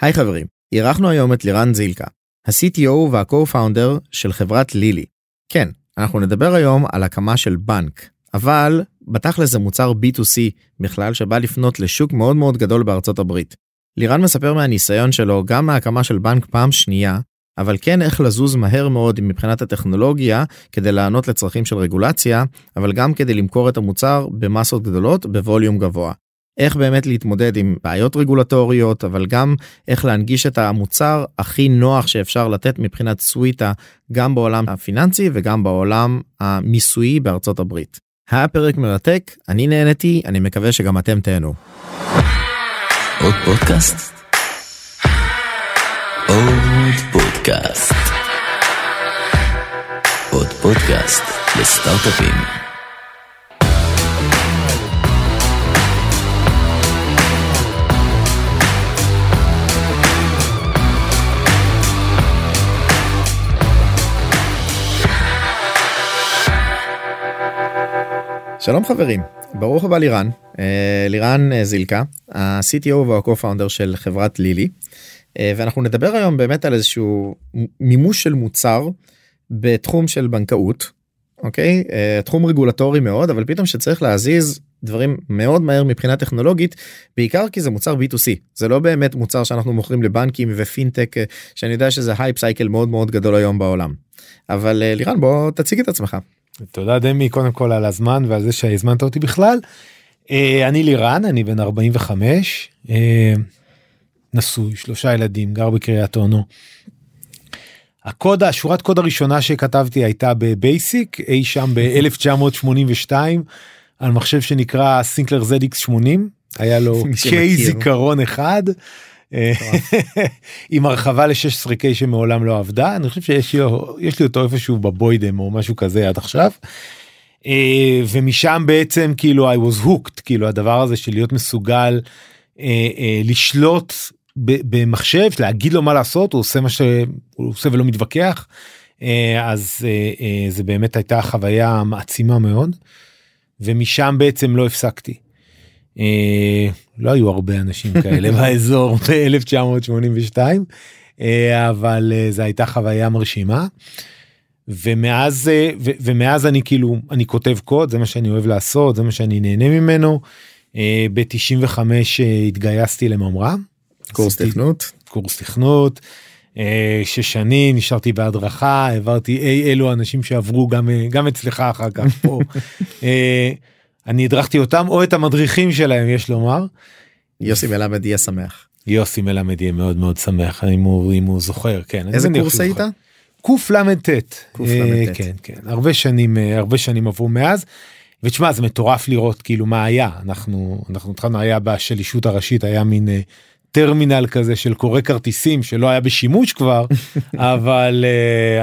היי חברים, אירחנו היום את לירן זילקה, ה-CTO וה-co-founder של חברת לילי. כן, אנחנו נדבר היום על הקמה של בנק, אבל בתכל'ס זה מוצר B2C בכלל שבא לפנות לשוק מאוד מאוד גדול בארצות הברית. לירן מספר מהניסיון שלו גם מהקמה של בנק פעם שנייה, אבל כן איך לזוז מהר מאוד מבחינת הטכנולוגיה כדי לענות לצרכים של רגולציה, אבל גם כדי למכור את המוצר במסות גדולות בווליום גבוה. איך באמת להתמודד עם בעיות רגולטוריות אבל גם איך להנגיש את המוצר הכי נוח שאפשר לתת מבחינת סוויטה גם בעולם הפיננסי וגם בעולם המיסויי בארצות הברית. היה פרק מרתק, אני נהניתי, אני מקווה שגם אתם תהנו. עוד פודקאסט? עוד פודקאסט. עוד פודקאסט לסטארט-אפים. שלום חברים, ברוך הבא לירן, אה, לירן אה, זילכה, ה-CTO וה-co-founder של חברת לילי, אה, ואנחנו נדבר היום באמת על איזשהו מימוש של מוצר בתחום של בנקאות, אוקיי? תחום רגולטורי מאוד, אבל פתאום שצריך להזיז דברים מאוד מהר מבחינה טכנולוגית, בעיקר כי זה מוצר B2C, זה לא באמת מוצר שאנחנו מוכרים לבנקים ופינטק, שאני יודע שזה hype cycle מאוד מאוד גדול היום בעולם. אבל לירן בוא תציג את עצמך. תודה דמי קודם כל על הזמן ועל זה שהזמנת אותי בכלל. אה, אני לירן אני בן 45 אה, נשוי שלושה ילדים גר בקריית אונו. הקוד השורת קוד הראשונה שכתבתי הייתה בבייסיק אי שם ב-1982 על מחשב שנקרא סינקלר ZX 80 היה לו קיי זיכרון אחד עם הרחבה ל-16K שמעולם לא עבדה אני חושב שיש לי אותו איפשהו בבוידם או משהו כזה עד עכשיו. אה, ומשם בעצם כאילו I was hooked כאילו הדבר הזה של להיות מסוגל אה, אה, לשלוט במחשב להגיד לו מה לעשות הוא עושה מה שהוא עושה ולא מתווכח אז זה באמת הייתה חוויה מעצימה מאוד ומשם בעצם לא הפסקתי. אה, לא היו הרבה אנשים כאלה באזור ב-1982 אה, אבל אה, זו הייתה חוויה מרשימה. ומאז ו, ומאז אני כאילו אני כותב קוד זה מה שאני אוהב לעשות זה מה שאני נהנה ממנו. ב-95 התגייסתי לממר"ם. קורס תכנות. קורס תכנות. שש שנים נשארתי בהדרכה העברתי אי אלו אנשים שעברו גם גם אצלך אחר כך פה. אני הדרכתי אותם או את המדריכים שלהם יש לומר. יוסי מלמד יהיה שמח. יוסי מלמד יהיה מאוד מאוד שמח אם הוא אם הוא זוכר כן איזה קורס היית? קל"ט אה, כן כן הרבה שנים אה, הרבה שנים עברו מאז. ותשמע זה מטורף לראות כאילו מה היה אנחנו אנחנו התחלנו היה בשלישות הראשית היה מין אה, טרמינל כזה של קורא כרטיסים שלא היה בשימוש כבר אבל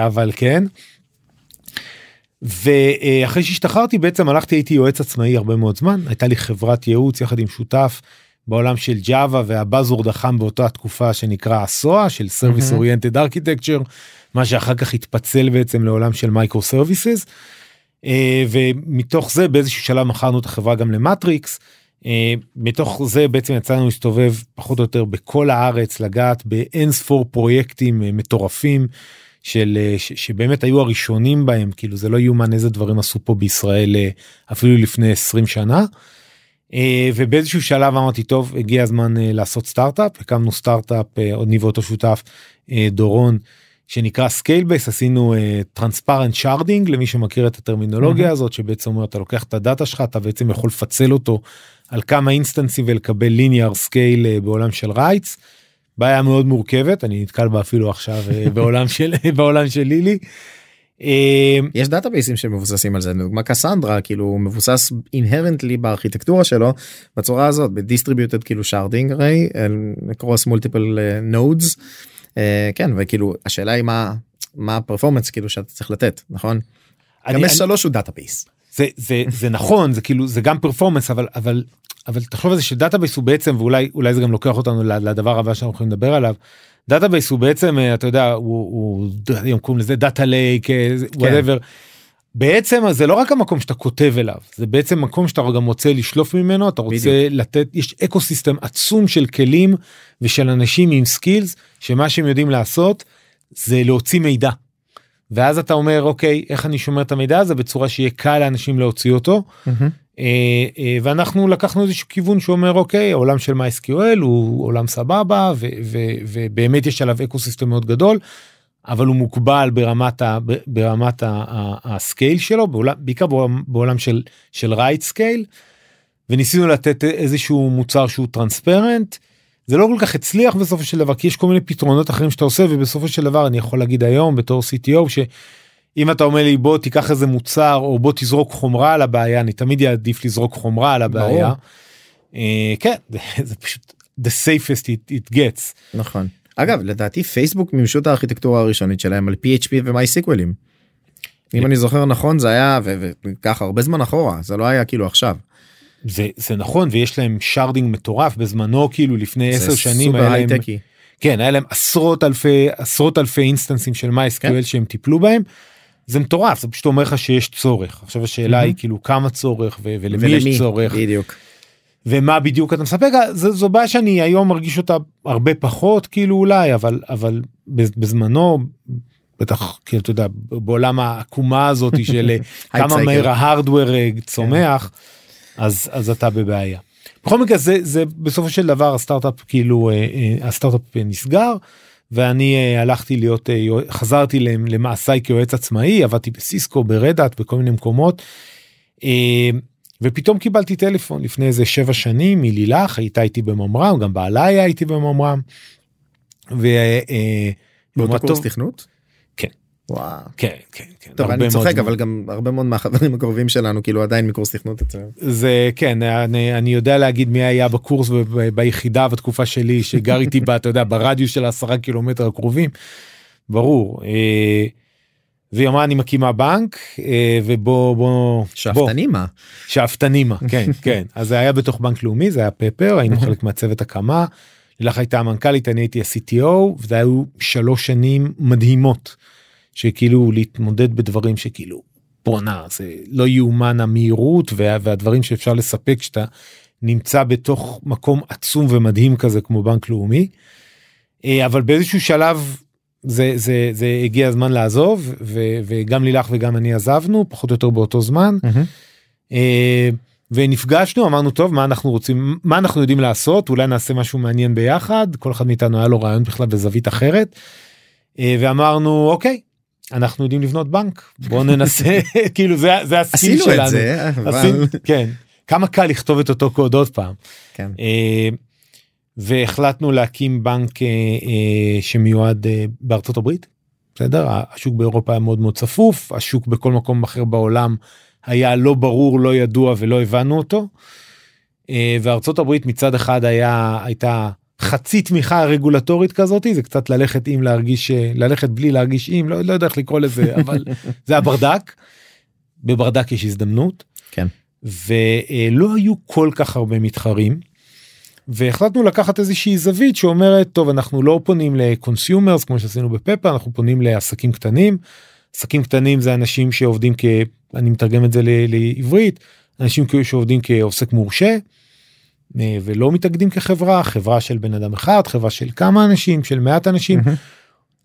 אבל כן. ואחרי שהשתחררתי בעצם הלכתי הייתי יועץ עצמאי הרבה מאוד זמן הייתה לי חברת ייעוץ יחד עם שותף בעולם של ג'אווה והבאזורד החם באותה תקופה שנקרא הסואה של Service Oriented Architecture מה שאחר כך התפצל בעצם לעולם של microservices. ומתוך זה באיזשהו שלב מכרנו את החברה גם למטריקס. אה, מתוך זה בעצם יצאנו להסתובב פחות או יותר בכל הארץ לגעת באין ספור פרויקטים אה, מטורפים. של אה, ש, שבאמת היו הראשונים בהם כאילו זה לא יאומן איזה דברים עשו פה בישראל אה, אפילו לפני 20 שנה. אה, ובאיזשהו שלב אמרתי טוב הגיע הזמן לעשות סטארט-אפ הקמנו סטארט-אפ עוד פעם עם אותו שותף דורון שנקרא ScaleBase עשינו transparent sharding למי שמכיר את הטרמינולוגיה mm-hmm. הזאת שבעצם אומר אתה לוקח את ה data שלך אתה בעצם יכול לפצל אותו על כמה instanceים ולקבל linear scale בעולם של writes. בעיה מאוד מורכבת אני נתקל בה אפילו עכשיו אה, בעולם של בעולם של לילי. אה, יש databaseים שמבוססים על זה דוגמה קסנדרה כאילו מבוסס inherently בארכיטקטורה שלו בצורה הזאת ב distributed כאילו sharding הרי across multiple nodes כן וכאילו השאלה היא מה מה ה performance כאילו שאתה צריך לתת נכון. גם יש שלוש הוא database. זה זה זה נכון זה כאילו זה גם performance אבל אבל אבל תחשוב על זה ש database הוא בעצם ואולי אולי זה גם לוקח אותנו לדבר הבא שאנחנו יכולים לדבר עליו. database הוא בעצם אתה יודע הוא, הוא היום קוראים לזה data lake whatever. בעצם זה לא רק המקום שאתה כותב אליו זה בעצם מקום שאתה גם רוצה לשלוף ממנו אתה רוצה בדיוק. לתת יש ecosystem עצום של כלים ושל אנשים עם skills שמה שהם יודעים לעשות זה להוציא מידע. ואז אתה אומר אוקיי איך אני שומר את המידע הזה בצורה שיהיה קל לאנשים להוציא אותו מהמם. אה, אה, ואנחנו לקחנו איזשהו כיוון שאומר אוקיי העולם של MySQL הוא עולם סבבה ו- ו- ובאמת יש עליו ecosystem מאוד גדול. אבל הוא מוגבל ברמת ה, ברמת ה scale שלו בעולם, בעיקר בעולם, בעולם של של write scale. וניסינו לתת איזשהו מוצר שהוא transparent. זה לא כל כך הצליח בסופו של דבר כי יש כל מיני פתרונות אחרים שאתה עושה ובסופו של דבר אני יכול להגיד היום בתור CTO שאם אתה אומר לי בוא תיקח איזה מוצר או בוא תזרוק חומרה על הבעיה אני תמיד אעדיף לזרוק חומרה על הבעיה. אה, כן זה פשוט the safest it, it gets. נכון. אגב לדעתי פייסבוק מימשו את הארכיטקטורה הראשונית שלהם על PHP ו MySQLים. אם אני זוכר נכון זה היה וככה הרבה זמן אחורה זה לא היה כאילו עכשיו. זה זה נכון ויש להם sharding מטורף בזמנו כאילו לפני זה עשר שנים סופר היה להם, הייטקי. כן היה להם עשרות אלפי עשרות אלפי instanceים של MySQL כן. שהם טיפלו בהם. זה מטורף זה פשוט אומר לך שיש צורך עכשיו השאלה היא. כאילו כמה צורך ו- ולמי ולמי? יש צורך בדיוק. ומה בדיוק אתה מספק זו, זו בעיה שאני היום מרגיש אותה הרבה פחות כאילו אולי אבל אבל בז- בזמנו בטח כאילו אתה יודע בעולם העקומה הזאת של אה, כמה. מהר ההארדוור אה, צומח אז אז אתה בבעיה. בכל מקרה זה זה בסופו של דבר הסטארט-אפ כאילו אה, אה, הסטארט-אפ אה, נסגר ואני אה, הלכתי להיות אה, חזרתי למ- למעשיי כיועץ עצמאי עבדתי בסיסקו ברדאט בכל מיני מקומות. אה, ותום קיבלתי טלפון לפני איזה שבע שנים מלילך הייתה איתי בממר"ם גם בעלה היה איתי בממר"ם. ו... באותו קורס "טוב, תכנות? וואו. כן כן כן. טוב אני מאוד צוחק זמן. אבל גם הרבה מאוד מהחברים הקרובים שלנו כאילו עדיין מקורס תכנות אצלם. זה כן אני, אני יודע להגיד מי היה בקורס וב- ביחידה בתקופה שלי שגר איתי בה אתה יודע ברדיוס של עשרה קילומטר הקרובים. ברור. אה, והיא אמרה אני מקימה בנק אה, ובוא בוא בוא שאפתני מה? שאפתנימה כן כן אז זה היה בתוך בנק לאומי זה היה פפר היינו חלק מהצוות הקמה. לילך הייתה המנכ"לית אני הייתי ה-CTO וזה היו שלוש שנים מדהימות. שכאילו להתמודד בדברים שכאילו בואנה זה לא יאומן המהירות וה, והדברים שאפשר לספק שאתה נמצא בתוך מקום עצום ומדהים כזה כמו בנק לאומי. אה, אבל באיזשהו שלב זה זה זה הגיע הזמן לעזוב ו, וגם לילך וגם אני עזבנו פחות או יותר באותו זמן. אה, ונפגשנו אמרנו טוב מה אנחנו רוצים מה אנחנו יודעים לעשות אולי נעשה משהו מעניין ביחד כל אחד מאיתנו היה לו רעיון בכלל בזווית אחרת. אה, ואמרנו אוקיי אנחנו יודעים לבנות בנק בוא ננסה כאילו זה זה הסקיל עשינו שלנו. את זה אבל עשינו- כן כמה קל לכתוב את אותו קוד עוד פעם. כן. אה, והחלטנו להקים בנק אה, אה, שמיועד אה, בארצות הברית. בסדר השוק באירופה היה מאוד מאוד צפוף השוק בכל מקום אחר בעולם היה לא ברור לא ידוע ולא הבנו אותו. וארצות הברית מצד אחד היה הייתה חצי תמיכה רגולטורית כזאת זה קצת ללכת עם להרגיש אה, ללכת בלי להרגיש עם לא, לא יודע איך לקרוא לזה אבל זה הברדק. בברדק יש הזדמנות. כן. ולא היו כל כך הרבה מתחרים. והחלטנו לקחת איזושהי זווית שאומרת טוב אנחנו לא פונים ל consumers כמו שעשינו בפפה אנחנו פונים לעסקים קטנים. עסקים קטנים זה אנשים שעובדים כ... אני מתרגם את זה ל- לעברית אנשים שעובדים כעוסק מורשה. אה, ולא מתאגדים כחברה חברה של בן אדם אחד חברה של כמה אנשים של מעט אנשים. מהמם.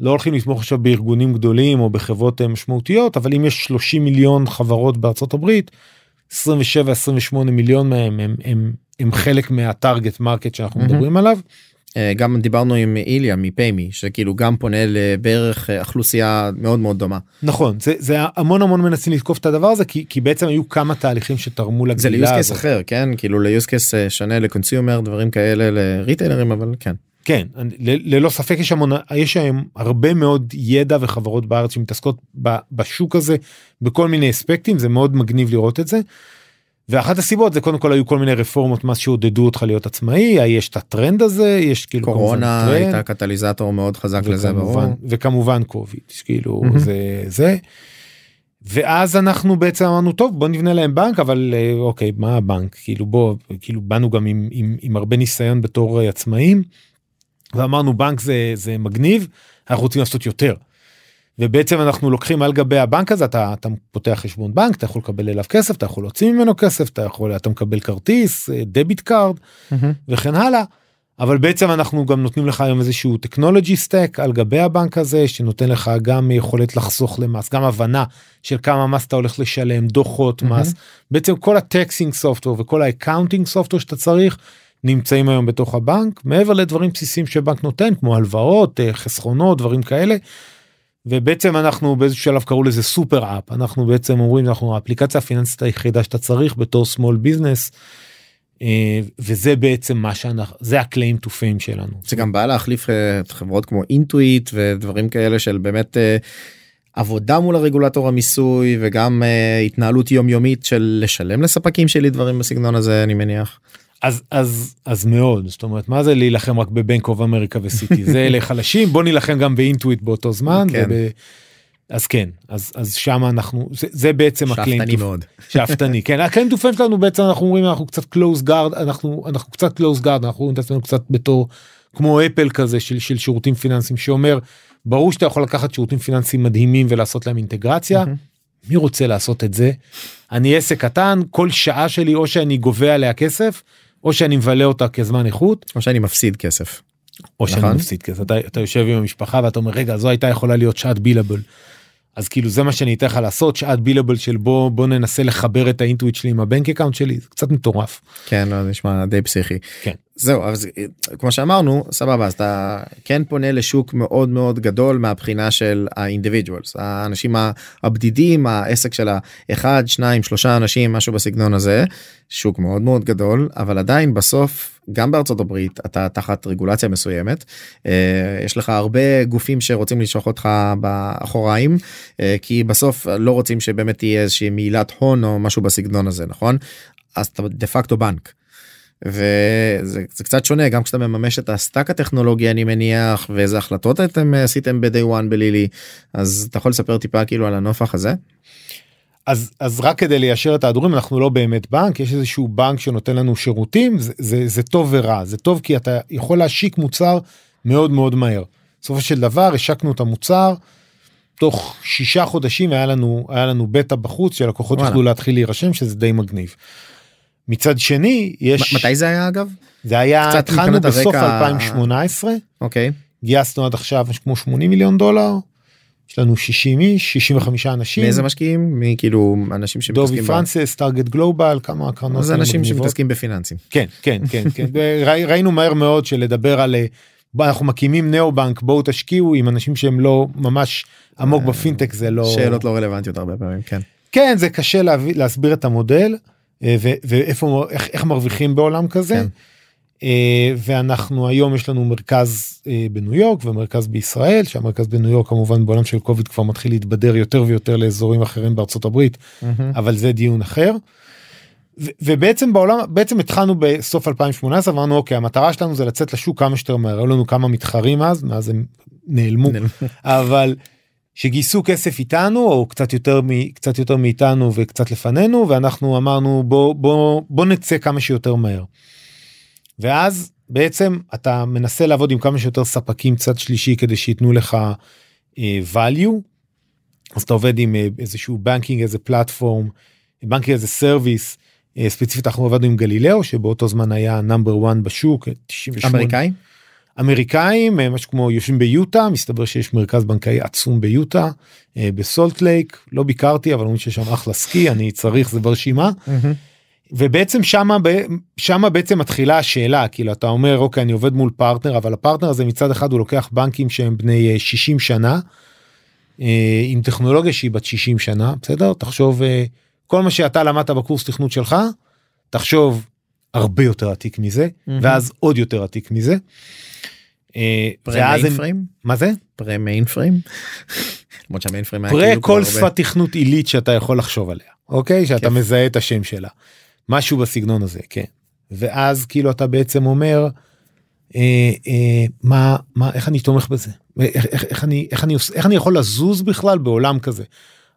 לא הולכים לתמוך עכשיו בארגונים גדולים או בחברות אה, משמעותיות אבל אם יש 30 מיליון חברות בארצות הברית 27 28 מיליון מהם הם, הם, הם חלק מה target market שאנחנו מהמם. מדברים עליו. אה, גם דיברנו עם איליה מפיימי שכאילו גם פונה לבערך אה, אוכלוסייה מאוד מאוד דומה. נכון זה זה המון המון מנסים לתקוף את הדבר הזה כי כי בעצם היו כמה תהליכים שתרמו זה לגדילה ל-use case הזאת. אחר כן כאילו ל-use case אה, שונה ל consumer דברים כאלה ל retailerים אבל כן. כן ל- ללא ספק יש המון יש היום הרבה מאוד ידע וחברות בארץ שמתעסקות ב- בשוק הזה בכל מיני אספקטים זה מאוד מגניב לראות את זה. ואחת הסיבות זה קודם כל היו כל מיני רפורמות מס שעודדו אותך להיות עצמאי יש את הטרנד הזה יש כאילו קורונה הייתה קטליזטור מאוד חזק לזה ברור. וכמובן, וכמובן קוביד כאילו מהמם. זה זה. ואז אנחנו בעצם אמרנו טוב בוא נבנה להם בנק אבל אה, אוקיי מה הבנק כאילו בוא כאילו באנו גם עם, עם, עם הרבה ניסיון בתור אה, עצמאים. ואמרנו בנק זה זה מגניב אנחנו רוצים לעשות יותר. ובעצם אנחנו לוקחים על גבי הבנק הזה אתה, אתה פותח חשבון בנק אתה יכול לקבל אליו כסף אתה יכול להוציא ממנו כסף אתה יכול אתה מקבל כרטיס debit card וכן הלאה. אבל בעצם אנחנו גם נותנים לך היום איזשהו technology stack על גבי הבנק הזה שנותן לך גם יכולת לחסוך למס גם הבנה של כמה מס אתה הולך לשלם דוחות מס בעצם כל ה taxing software וכל ה accounting software שאתה צריך נמצאים היום בתוך הבנק מעבר לדברים בסיסיים שבנק נותן כמו הלוואות אה, חסכונות דברים כאלה. ובעצם אנחנו באיזשהו שלב קראו לזה סופר אפ אנחנו בעצם אומרים אנחנו האפליקציה הפיננסית היחידה שאתה צריך בתור small business. אה, וזה בעצם מה שאנחנו זה ה-claim to fame שלנו. זה גם בא להחליף אה, חברות כמו אינטואיט ודברים כאלה של באמת אה, עבודה מול הרגולטור המיסוי וגם התנהלות יומיומית של לשלם לספקים שלי דברים בסגנון הזה אני מניח. אז אז אז מאוד זאת אומרת מה זה להילחם רק בבנק אוף אמריקה וסיטי זה לחלשים בוא נילחם גם באינטואיט באותו זמן. כן. וב... אז כן אז אז שם אנחנו זה, זה בעצם שאפתני מאוד שאפתני כן ה claim to שלנו בעצם אנחנו אומרים אנחנו קצת closed garden אנחנו אנחנו קצת closed garden אנחנו רואים את עצמנו קצת בתור כמו אפל כזה של של שירותים פיננסיים שאומר ברור שאתה יכול לקחת שירותים פיננסיים מדהימים ולעשות להם אינטגרציה. Mm-hmm. מי רוצה לעשות את זה? אני עסק קטן כל שעה שלי או שאני גובה עליה כסף או שאני מבלה אותה כזמן איכות או שאני מפסיד כסף. או שאני נכון? מפסיד כסף אתה, אתה יושב עם המשפחה ואתה אומר רגע זו הייתה יכולה להיות שעת בילבל. אז כאילו זה מה שאני אתן לך לעשות שעת בילבל של בוא בוא ננסה לחבר את האינטואיט שלי עם ה bank account שלי זה קצת מטורף. כן לא, נשמע די פסיכי. כן. זהו אז כמו שאמרנו סבבה אז אתה כן פונה לשוק מאוד מאוד גדול מהבחינה של ה individuals האנשים הבודדים העסק של האחד שניים שלושה אנשים משהו בסגנון הזה שוק מאוד מאוד גדול אבל עדיין בסוף גם בארצות הברית אתה תחת רגולציה מסוימת אה, יש לך הרבה גופים שרוצים לנשוך אותך באחוריים אה, כי בסוף לא רוצים שבאמת תהיה איזושהי הלבנת הון או משהו בסגנון הזה נכון אז אתה דה פקטו בנק. וזה קצת שונה גם כשאתה מממש את ה stack הטכנולוגי אני מניח ואיזה החלטות אתם עשיתם ב-day one בלילי אז אתה יכול לספר טיפה כאילו על הנופח הזה. אז אז רק כדי ליישר את ההדורים אנחנו לא באמת בנק יש איזשהו בנק שנותן לנו שירותים זה, זה, זה טוב ורע זה טוב כי אתה יכול להשיק מוצר מאוד מאוד מהר. בסופו של דבר השקנו את המוצר תוך שישה חודשים היה לנו היה לנו בטא בחוץ שלקוחות יכלו להתחיל להירשם שזה די מגניב. מצד שני יש מתי זה היה אגב? זה היה התחלנו בסוף הרקע... 2018 אוקיי. גייסנו עד עכשיו כמו 80 מיליון דולר. יש לנו 60 איש 65 אנשים. מאיזה משקיעים? מי כאילו אנשים שמתעסקים דובי פרנסס טארגט גלובל כמה קרנות זה אנשים שמתעסקים בפיננסים. כן כן כן כן. ראינו מהר מאוד שלדבר על אנחנו מקימים נאו בנק בואו תשקיעו עם אנשים שהם לא ממש עמוק בפינטק זה לא שאלות לא רלוונטיות הרבה פעמים כן. כן זה קשה להביא, להסביר את המודל. אה, ואיפה איך, איך מרוויחים בעולם כזה. כן. אה, ואנחנו היום יש לנו מרכז אה, בניו יורק ומרכז בישראל שהמרכז בניו יורק כמובן בעולם של קוביד כבר מתחיל להתבדר יותר ויותר לאזורים אחרים בארצות הברית mm-hmm. אבל זה דיון אחר. ובעצם בעולם בעצם התחלנו בסוף 2018 אמרנו אוקיי המטרה שלנו זה לצאת לשוק כמה שיותר מהר היו לנו כמה מתחרים אז מאז הם נעלמו אבל שגייסו כסף איתנו או קצת יותר קצת יותר מאיתנו וקצת לפנינו ואנחנו אמרנו בוא בוא בוא נצא כמה שיותר מהר. ואז בעצם אתה מנסה לעבוד עם כמה שיותר ספקים צד שלישי כדי שייתנו לך uh, value. אז אתה עובד עם uh, איזשהו banking as a platform banking as a service ספציפית אנחנו עבדנו עם גלילאו שבאותו זמן היה number 1 בשוק 98. אמריקאי? אמריקאים אה, משהו כמו יושבים ביוטה מסתבר שיש מרכז בנקאי עצום ביוטה אה, בסולט לייק לא ביקרתי אבל אומרים שיש שם אחלה סקי אני צריך זה ברשימה. ובעצם שמה שמה בעצם מתחילה השאלה כאילו אתה אומר אוקיי אני עובד מול פרטנר אבל הפרטנר הזה מצד אחד הוא לוקח בנקים שהם בני 60 אה, שנה עם טכנולוגיה שהיא בת 60 שנה בסדר תחשוב כל מה שאתה למדת בקורס תכנות שלך תחשוב הרבה יותר עתיק מזה ואז עוד יותר עתיק מזה. אה, ואז הם... מה זה? פרה מיין פריים? פרה כאילו כל שפת תכנות עילית שאתה יכול לחשוב עליה אוקיי? שאתה מזהה את השם שלה. משהו בסגנון הזה כן. ואז כאילו אתה בעצם אומר אה, אה, מה מה איך אני תומך בזה? איך אני איך אני איך אני יכול לזוז בכלל בעולם כזה?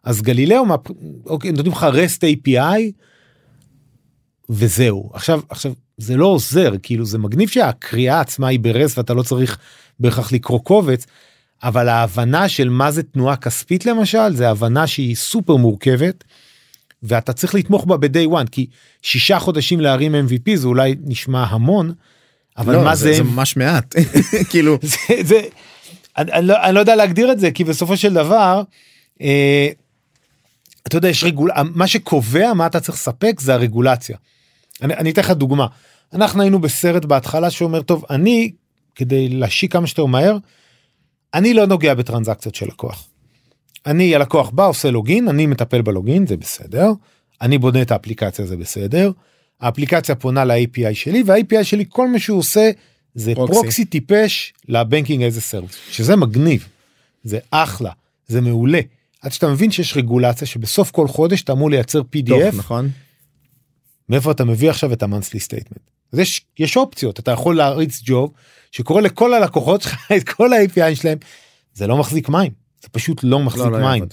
אז גלילאו מה, אוקיי נותנים לך רסט API וזהו. עכשיו עכשיו זה לא עוזר כאילו זה מגניב שהקריאה עצמה היא ברס ואתה לא צריך בהכרח לקרוא קובץ. אבל ההבנה של מה זה תנועה כספית למשל זה הבנה שהיא סופר מורכבת. ואתה צריך לתמוך בה ב-day one כי שישה חודשים להרים MVP זה אולי נשמע המון. אבל לא, מה זה, זה, זה ממש מעט כאילו זה, זה אני, אני, לא, אני לא יודע להגדיר את זה כי בסופו של דבר אה, אתה יודע יש רגול מה שקובע מה אתה צריך לספק זה הרגולציה. אני, אני אתן לך דוגמה. אנחנו היינו בסרט בהתחלה שאומר טוב אני כדי להשיק כמה שיותר מהר אני לא נוגע בטרנזקציות של לקוח. אני הלקוח בא עושה login אני מטפל ב login זה בסדר. אני בונה את האפליקציה זה בסדר. האפליקציה פונה ל-API שלי וה-API שלי כל מה שהוא עושה זה proxy. proxy טיפש ל banking as a service שזה מגניב. זה אחלה. זה מעולה. עד שאתה מבין שיש רגולציה שבסוף כל חודש אתה אמור לייצר טוב, PDF נכון מאיפה אתה מביא עכשיו את ה monthly statement. אז יש יש אופציות אתה יכול להריץ job שקורא לכל הלקוחות שלך את כל ה-API שלהם זה לא מחזיק מים זה פשוט לא מחזיק לא, לא מים.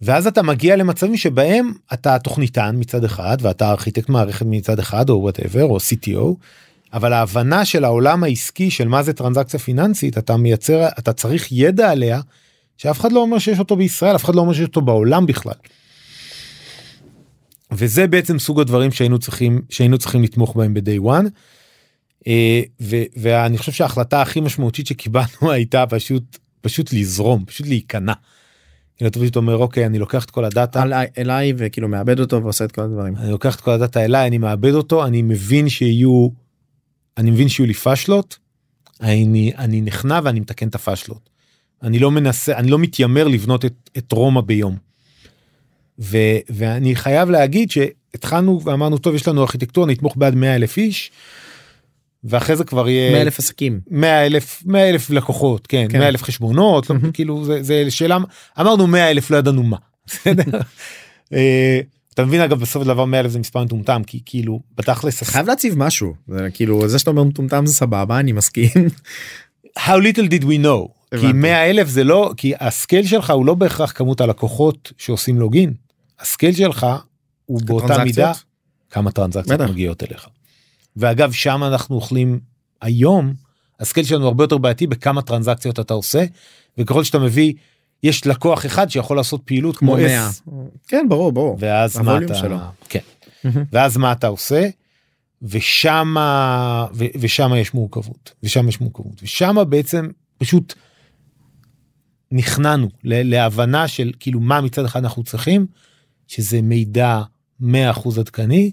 ואז אתה מגיע למצבים שבהם אתה תוכניתן מצד אחד ואתה ארכיטקט מערכת מצד אחד או whatever או CTO. אבל ההבנה של העולם העסקי של מה זה טרנזקציה פיננסית אתה מייצר אתה צריך ידע עליה שאף אחד לא אומר שיש אותו בישראל אף אחד לא אומר שיש אותו בעולם בכלל. וזה בעצם סוג הדברים שהיינו צריכים שהיינו צריכים לתמוך בהם ב-day one. אה, ו- ואני חושב שההחלטה הכי משמעותית שקיבלנו הייתה פשוט פשוט לזרום פשוט להיכנע. כאילו, אתה פשוט אומר אוקיי אני לוקח את כל הדאטה אליי, אליי וכאילו מאבד אותו ועושה את כל הדברים אני לוקח את כל הדאטה אליי אני מאבד אותו אני מבין שיהיו אני מבין שיהיו לי פאשלות אני אני נכנע ואני מתקן את הפאשלות. אני לא מנסה אני לא מתיימר לבנות את, את רומא ביום. ו, ואני חייב להגיד שהתחלנו ואמרנו טוב יש לנו ארכיטקטורה נתמוך בעד 100 אלף איש. ואחרי זה כבר יהיה 100 אלף עסקים 100 אלף 100 אלף לקוחות כן, כן. 100 אלף חשבונות לא, מהמם. כאילו זה, זה שאלה אמרנו 100 אלף לא ידענו מה. אה, אתה מבין אגב בסוף דבר 100 אלף זה מספר מטומטם כי כאילו בתכלס חייב להציב משהו זה כאילו זה שאתה אומר מטומטם זה סבבה אני מסכים how little did we know כי הבנתי. 100 אלף זה לא כי הסקייל שלך הוא לא בהכרח כמות הלקוחות שעושים לוגין הסקייל שלך הוא באותה? מידה כמה טרנזקציות בטח. מגיעות אליך. ואגב שם אנחנו אוכלים היום הסקייל שלנו הרבה יותר בעייתי בכמה טרנזקציות אתה עושה וככל שאתה מביא יש לקוח אחד שיכול לעשות פעילות כמו כמו 100 S כן ברור ברור ואז מה אתה שלו. כן. ואז מה אתה עושה ושם ושם יש מורכבות ושם יש מורכבות ושם בעצם פשוט נכנענו להבנה של כאילו מה מצד אחד אנחנו צריכים שזה מידע 100% עדכני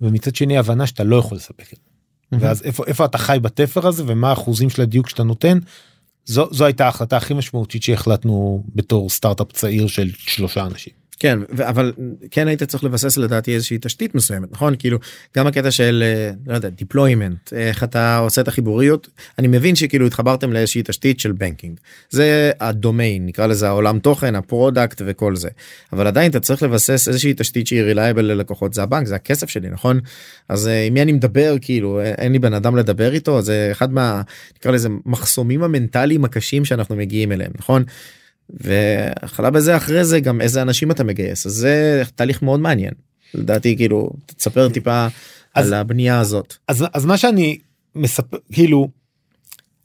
ומצד שני הבנה שאתה לא יכול לספק את זה. ואז איפה איפה אתה חי בתפר הזה ומה האחוזים של הדיוק שאתה נותן. זו, זו הייתה ההחלטה הכי משמעותית שהחלטנו בתור סטארט-אפ צעיר של שלושה אנשים. כן אבל כן היית צריך לבסס לדעתי איזושהי תשתית מסוימת נכון? כאילו גם הקטע של אה, לא יודע deployment איך אתה עושה את החיבוריות אני מבין שכאילו התחברתם לאיזושהי תשתית של banking זה הדומיין נקרא לזה העולם תוכן ה product וכל זה. אבל עדיין אתה צריך לבסס איזושהי תשתית שהיא reliable ללקוחות זה הבנק זה הכסף שלי נכון? אז אה, עם מי אני מדבר כאילו אה, אין לי בן אדם לדבר איתו זה אחד מה נקרא לזה מחסומים המנטליים הקשים שאנחנו מגיעים אליהם נכון. והחלה בזה אחרי זה גם איזה אנשים אתה מגייס אז זה תהליך מאוד מעניין לדעתי כאילו תספר טיפה אז- על הבנייה הזאת. אז אז מה שאני מספר כאילו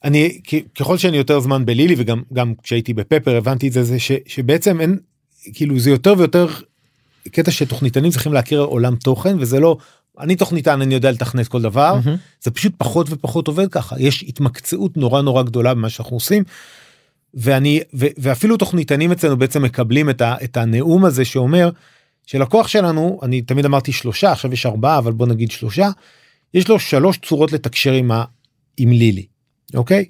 אני ככל שאני יותר זמן בלילי וגם גם כשהייתי בפפר הבנתי את זה זה ש, שבעצם אין כאילו זה יותר ויותר קטע שתוכניתנים צריכים להכיר עולם תוכן וזה לא אני תוכניתן אני יודע לתכנת כל דבר מהמם. זה פשוט פחות ופחות עובד ככה יש התמקצעות נורא נורא גדולה במה שאנחנו עושים. ואני ו, ואפילו תוכניתנים אצלנו בעצם מקבלים את, ה, את הנאום הזה שאומר שלקוח שלנו אני תמיד אמרתי שלושה עכשיו יש ארבעה אבל בוא נגיד שלושה יש לו שלוש צורות לתקשר עם, ה, עם לילי אוקיי.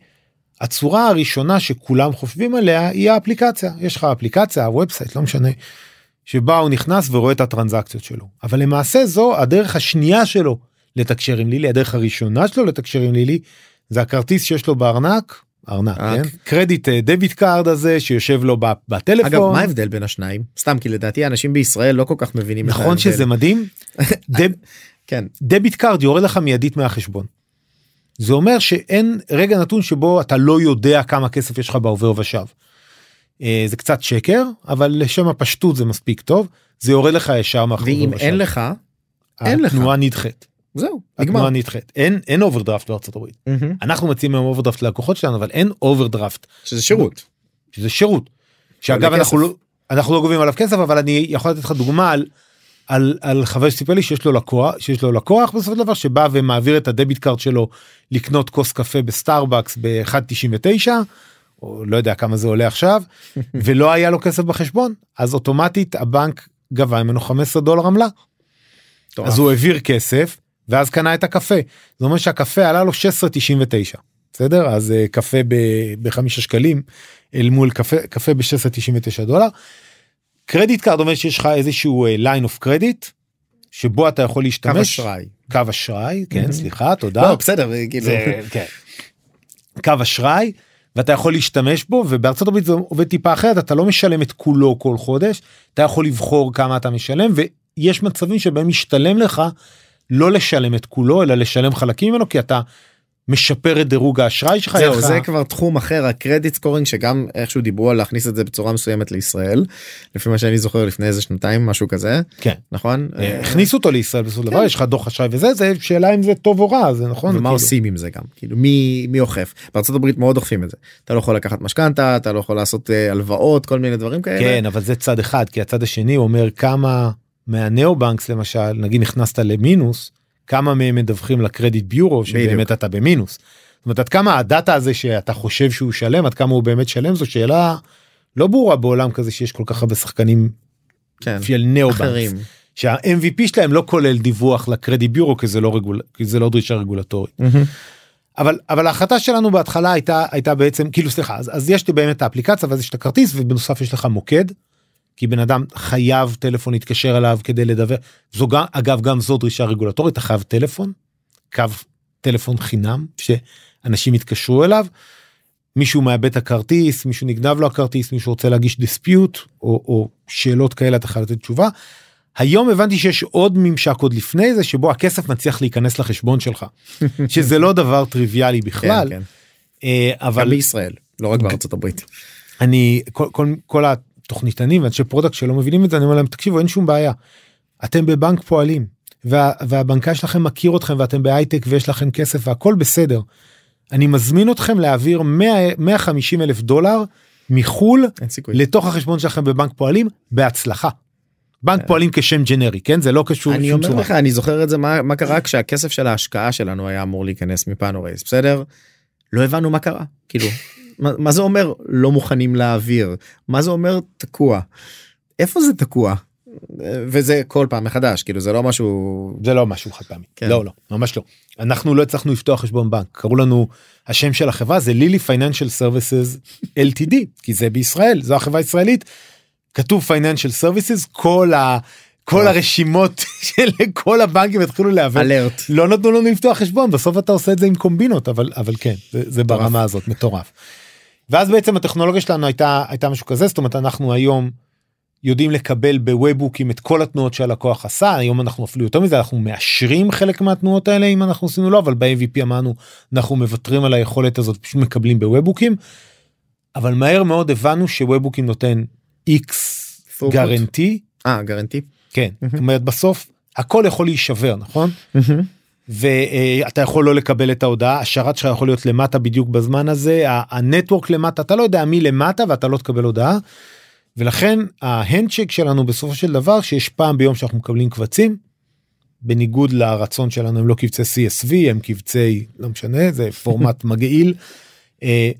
הצורה הראשונה שכולם חושבים עליה היא האפליקציה יש לך אפליקציה ה website לא משנה שבה הוא נכנס ורואה את הטרנזקציות שלו אבל למעשה זו הדרך השנייה שלו לתקשר עם לילי הדרך הראשונה שלו לתקשר עם לילי זה הכרטיס שיש לו בארנק ארנק ארנק. כן? קרדיט אה, debit card הזה שיושב לו בטלפון אגב מה ההבדל בין השניים סתם כי לדעתי אנשים בישראל לא כל כך מבינים נכון. שזה מדהים דב, כן דביט קארד יורד לך מיידית מהחשבון. זה אומר שאין רגע נתון שבו אתה לא יודע כמה כסף יש לך בעובר ושב. אה, זה קצת שקר אבל לשם הפשטות זה מספיק טוב זה יורד לך ישר מהעובר ואם אין לך אין לך. התנועה נדחית. זהו, נגמר. נדחית אין אין overdraft בארצות הברית מהמם. אנחנו מציעים היום overdraft ללקוחות שלנו אבל אין overdraft שזה שירות. שזה שירות. שאגב אנחנו. לא אנחנו לא גובים עליו כסף אבל אני יכול לתת לך דוגמה על על, על חבר שסיפר לי שיש לו לקוח שיש לו לקוח בסופו של דבר שבא ומעביר את ה debit card שלו לקנות כוס קפה בסטארבקס ב-1.99 או לא יודע כמה זה עולה עכשיו ולא היה לו כסף בחשבון אז אוטומטית הבנק גבה ממנו 15 דולר עמלה. אז הוא העביר כסף ואז קנה את הקפה זה אומר שהקפה עלה לו 16.99 בסדר אז אה, קפה בחמישה שקלים אל מול קפה קפה ב-16.99 דולר. credit card אומר שיש לך איזשהו אה, line of credit שבו אתה יכול קו להשתמש אשראי. קו אשראי כן Mhm. סליחה תודה לא, בסדר, כאילו. זה, כן. קו אשראי ואתה יכול להשתמש בו ובארצות הברית זה עובד טיפה אחרת אתה לא משלם את כולו כל חודש אתה יכול לבחור כמה אתה משלם ויש מצבים שבהם משתלם לך לא לשלם את כולו אלא לשלם חלקים ממנו כי אתה משפר את דירוג האשראי שלך. זהו, זה כבר תחום אחר, ה credit scoring, שגם איכשהו דיברו על להכניס את זה בצורה מסוימת לישראל, לפי מה שאני זוכר לפני איזה שנתיים, משהו כזה, כן. נכון? אה, הכניסו אותו לישראל בסופו של דבר כן. יש לך דוח אשראי וזה זה שאלה אם זה טוב או רע זה נכון ומה כאילו. עושים עם זה גם כאילו מי מי אוכף בארצות הברית מאוד אוכפים את זה אתה לא יכול לקחת משכנתה אתה לא יכול לעשות אה, הלוואות כל מיני דברים כאלה. כן אבל זה צד אחד כי הצד השני אומר כמה מהנאו בנקס למשל נגיד נכנסת למינוס כמה מהם מדווחים לקרדיט ביורו שבאמת בדיוק. אתה במינוס. זאת אומרת עד כמה הדאטה הזה שאתה חושב שהוא שלם עד כמה הוא באמת שלם זו שאלה לא ברורה בעולם כזה שיש כל כך הרבה שחקנים כן. של נאו אחרים. בנקס שה-MVP שלהם לא כולל דיווח לקרדיט ביורו כי זה לא רגול... כי זה לא דרישה רגולטורית. מהמם. אבל אבל ההחלטה שלנו בהתחלה הייתה הייתה בעצם כאילו סליחה אז, אז יש לי באמת את האפליקציה ואז יש את הכרטיס ובנוסף יש לך מוקד. כי בן אדם חייב טלפון להתקשר אליו כדי לדווח זו גם אגב גם זו דרישה רגולטורית אתה חייב טלפון קו טלפון חינם שאנשים יתקשרו אליו. מישהו מאבד את הכרטיס מישהו נגנב לו הכרטיס מישהו רוצה להגיש דיספיוט או, או שאלות כאלה אתה חייב לתת תשובה. היום הבנתי שיש עוד ממשק עוד לפני זה שבו הכסף מצליח להיכנס לחשבון שלך שזה לא דבר טריוויאלי בכלל כן, כן. אה, אבל אבל בישראל לא רק בארצות הברית. אני כל, כל, כל התוכניתנים ואנשי product שלא מבינים את זה אני אומר להם תקשיבו אין שום בעיה. אתם בבנק פועלים וה, והבנקאי שלכם מכיר אתכם ואתם בהייטק ויש לכם כסף והכל בסדר. אני מזמין אתכם להעביר 100, 150 אלף דולר מחול. לתוך החשבון שלכם בבנק פועלים בהצלחה. בנק פועלים כשם גנרי כן זה לא קשור אני אומר צורה. לך אני זוכר את זה מה מה קרה כשהכסף של ההשקעה שלנו היה אמור להיכנס מ fundraise בסדר לא הבנו מה קרה כאילו מה, מה זה אומר לא מוכנים להעביר מה זה אומר תקוע איפה זה תקוע וזה כל פעם מחדש כאילו זה לא משהו זה לא משהו חד פעמי. כן. לא לא ממש לא. אנחנו לא הצלחנו לפתוח חשבון בנק קראו לנו השם של החברה זה Lili Financial Services LTD כי זה בישראל זו החברה הישראלית. כתוב financial services כל ה... כל אה. הרשימות של כל הבנקים התחילו להיאבק alert לא נתנו לנו לפתוח חשבון בסוף אתה עושה את זה עם קומבינות אבל אבל כן זה, זה. ברמה הזאת מטורף. ואז בעצם הטכנולוגיה שלנו הייתה הייתה משהו כזה זאת אומרת אנחנו היום יודעים לקבל בוובוקים את כל התנועות שהלקוח עשה היום אנחנו אפילו יותר מזה אנחנו מאשרים חלק מהתנועות האלה אם אנחנו עשינו לא אבל ב-MVP אמרנו אנחנו מוותרים על היכולת הזאת פשוט מקבלים בוובוקים. אבל מהר מאוד הבנו שוובוקים נותן x. גרנטי אה גרנטי כן זאת אומרת בסוף הכל יכול להישבר נכון ואתה יכול לא לקבל את ההודעה השרת שלך יכול להיות למטה בדיוק בזמן הזה הנטוורק למטה אתה לא יודע מי למטה ואתה לא תקבל הודעה. ולכן ההנדשק שלנו בסופו של דבר שיש פעם ביום שאנחנו מקבלים קבצים. בניגוד לרצון שלנו הם לא קבצי CSV הם קבצי לא משנה זה פורמט מגעיל. אה,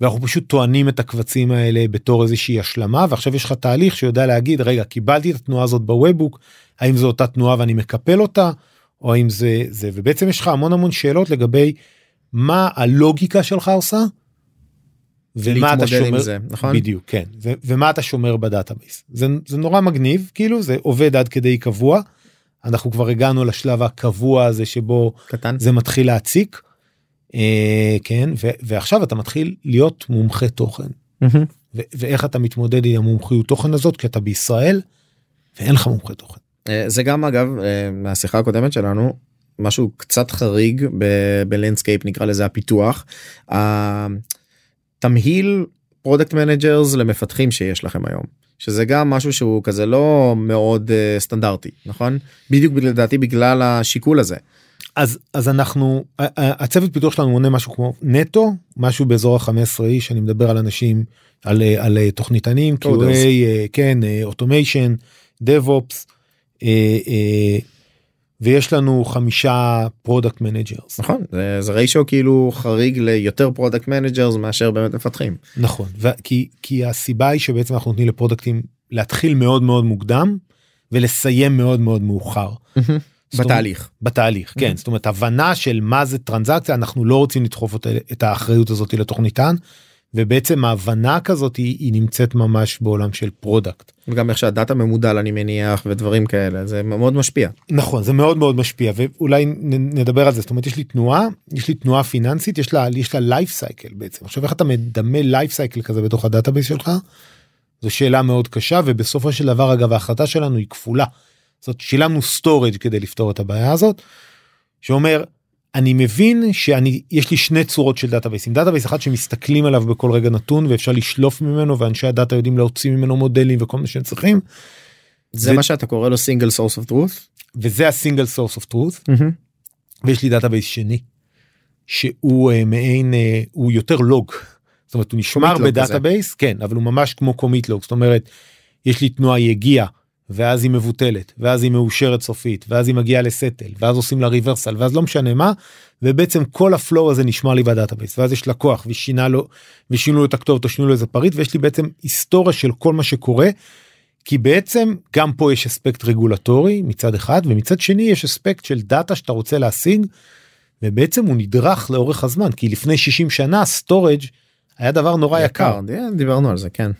ואנחנו פשוט טוענים את הקבצים האלה בתור איזושהי השלמה ועכשיו יש לך תהליך שיודע להגיד רגע קיבלתי את התנועה הזאת בוובוק האם זו אותה תנועה ואני מקפל אותה או האם זה זה ובעצם יש לך המון המון שאלות לגבי מה הלוגיקה שלך עושה. ומה אתה שומר זה, נכון? בדיוק כן ו- ומה אתה שומר ב database זה, זה נורא מגניב כאילו זה עובד עד כדי קבוע. אנחנו כבר הגענו לשלב הקבוע הזה שבו קטן זה מתחיל להציק. אה, כן ו- ועכשיו אתה מתחיל להיות מומחה תוכן מהמם. ו- ואיך אתה מתמודד עם המומחיות תוכן הזאת כי אתה בישראל ואין לך מומחה תוכן. אה, זה גם אגב אה, מהשיחה הקודמת שלנו משהו קצת חריג ב landscape נקרא לזה הפיתוח. התמהיל product managers למפתחים שיש לכם היום שזה גם משהו שהוא כזה לא מאוד אה, סטנדרטי נכון בדיוק לדעתי בגלל השיקול הזה. אז אז אנחנו הצוות פיתוח שלנו מונה משהו כמו נטו משהו באזור ה-15 איש אני מדבר על אנשים על, על תוכניתנים QA כן automation אה, אה, ויש לנו חמישה product managers נכון זה, זה ריישו כאילו חריג ליותר product managers מאשר באמת מפתחים. נכון ו- כי כי הסיבה היא שבעצם אנחנו נותנים ל product ים להתחיל מאוד מאוד מוקדם ולסיים מאוד מאוד מאוחר. בתהליך. בתהליך כן. זאת אומרת הבנה של מה זה טרנזקציה אנחנו לא רוצים לדחוף אותה, את האחריות הזאת לתוכניתן ובעצם ההבנה כזאת היא, היא נמצאת ממש בעולם של product. וגם איך שהדאטה ממודל אני מניח ודברים כאלה זה מאוד משפיע. נכון זה מאוד מאוד משפיע ואולי נדבר על זה זאת אומרת יש לי תנועה יש לי תנועה פיננסית יש לה יש לה life cycle בעצם עכשיו איך אתה מדמה life cycle כזה בתוך ה database שלך. זו שאלה מאוד קשה ובסופו של דבר אגב ההחלטה שלנו היא כפולה. זאת שילמנו storage כדי לפתור את הבעיה הזאת. שאומר אני מבין שאני יש לי שני צורות של database ים. database אחד שמסתכלים עליו בכל רגע נתון ואפשר לשלוף ממנו ואנשי הדאטה יודעים להוציא ממנו מודלים וכל מה שהם צריכים. זה ו- מה שאתה קורא לו single source of truth. וזה ה single source of truth ויש לי database שני שהוא אה, מעין אה, הוא יותר log. זאת אומרת הוא נשמר ב database כן אבל הוא ממש כמו commit log זאת אומרת יש לי תנועה היא הגיעה ואז היא מבוטלת ואז היא מאושרת סופית ואז היא מגיעה ל settle ואז עושים לה reversal ואז לא משנה מה ובעצם כל ה flow הזה נשמר לי ב database ואז יש לקוח ושינה לו ושינו לו את הכתובת או שינו לו איזה פריט ויש לי בעצם היסטוריה של כל מה שקורה. כי בעצם גם פה יש אספקט רגולטורי מצד אחד ומצד שני יש אספקט של דאטה שאתה רוצה להשיג ובעצם הוא נדרש לאורך הזמן כי לפני 60 שנה storage היה דבר נורא יקר. יקר דיברנו על זה כן.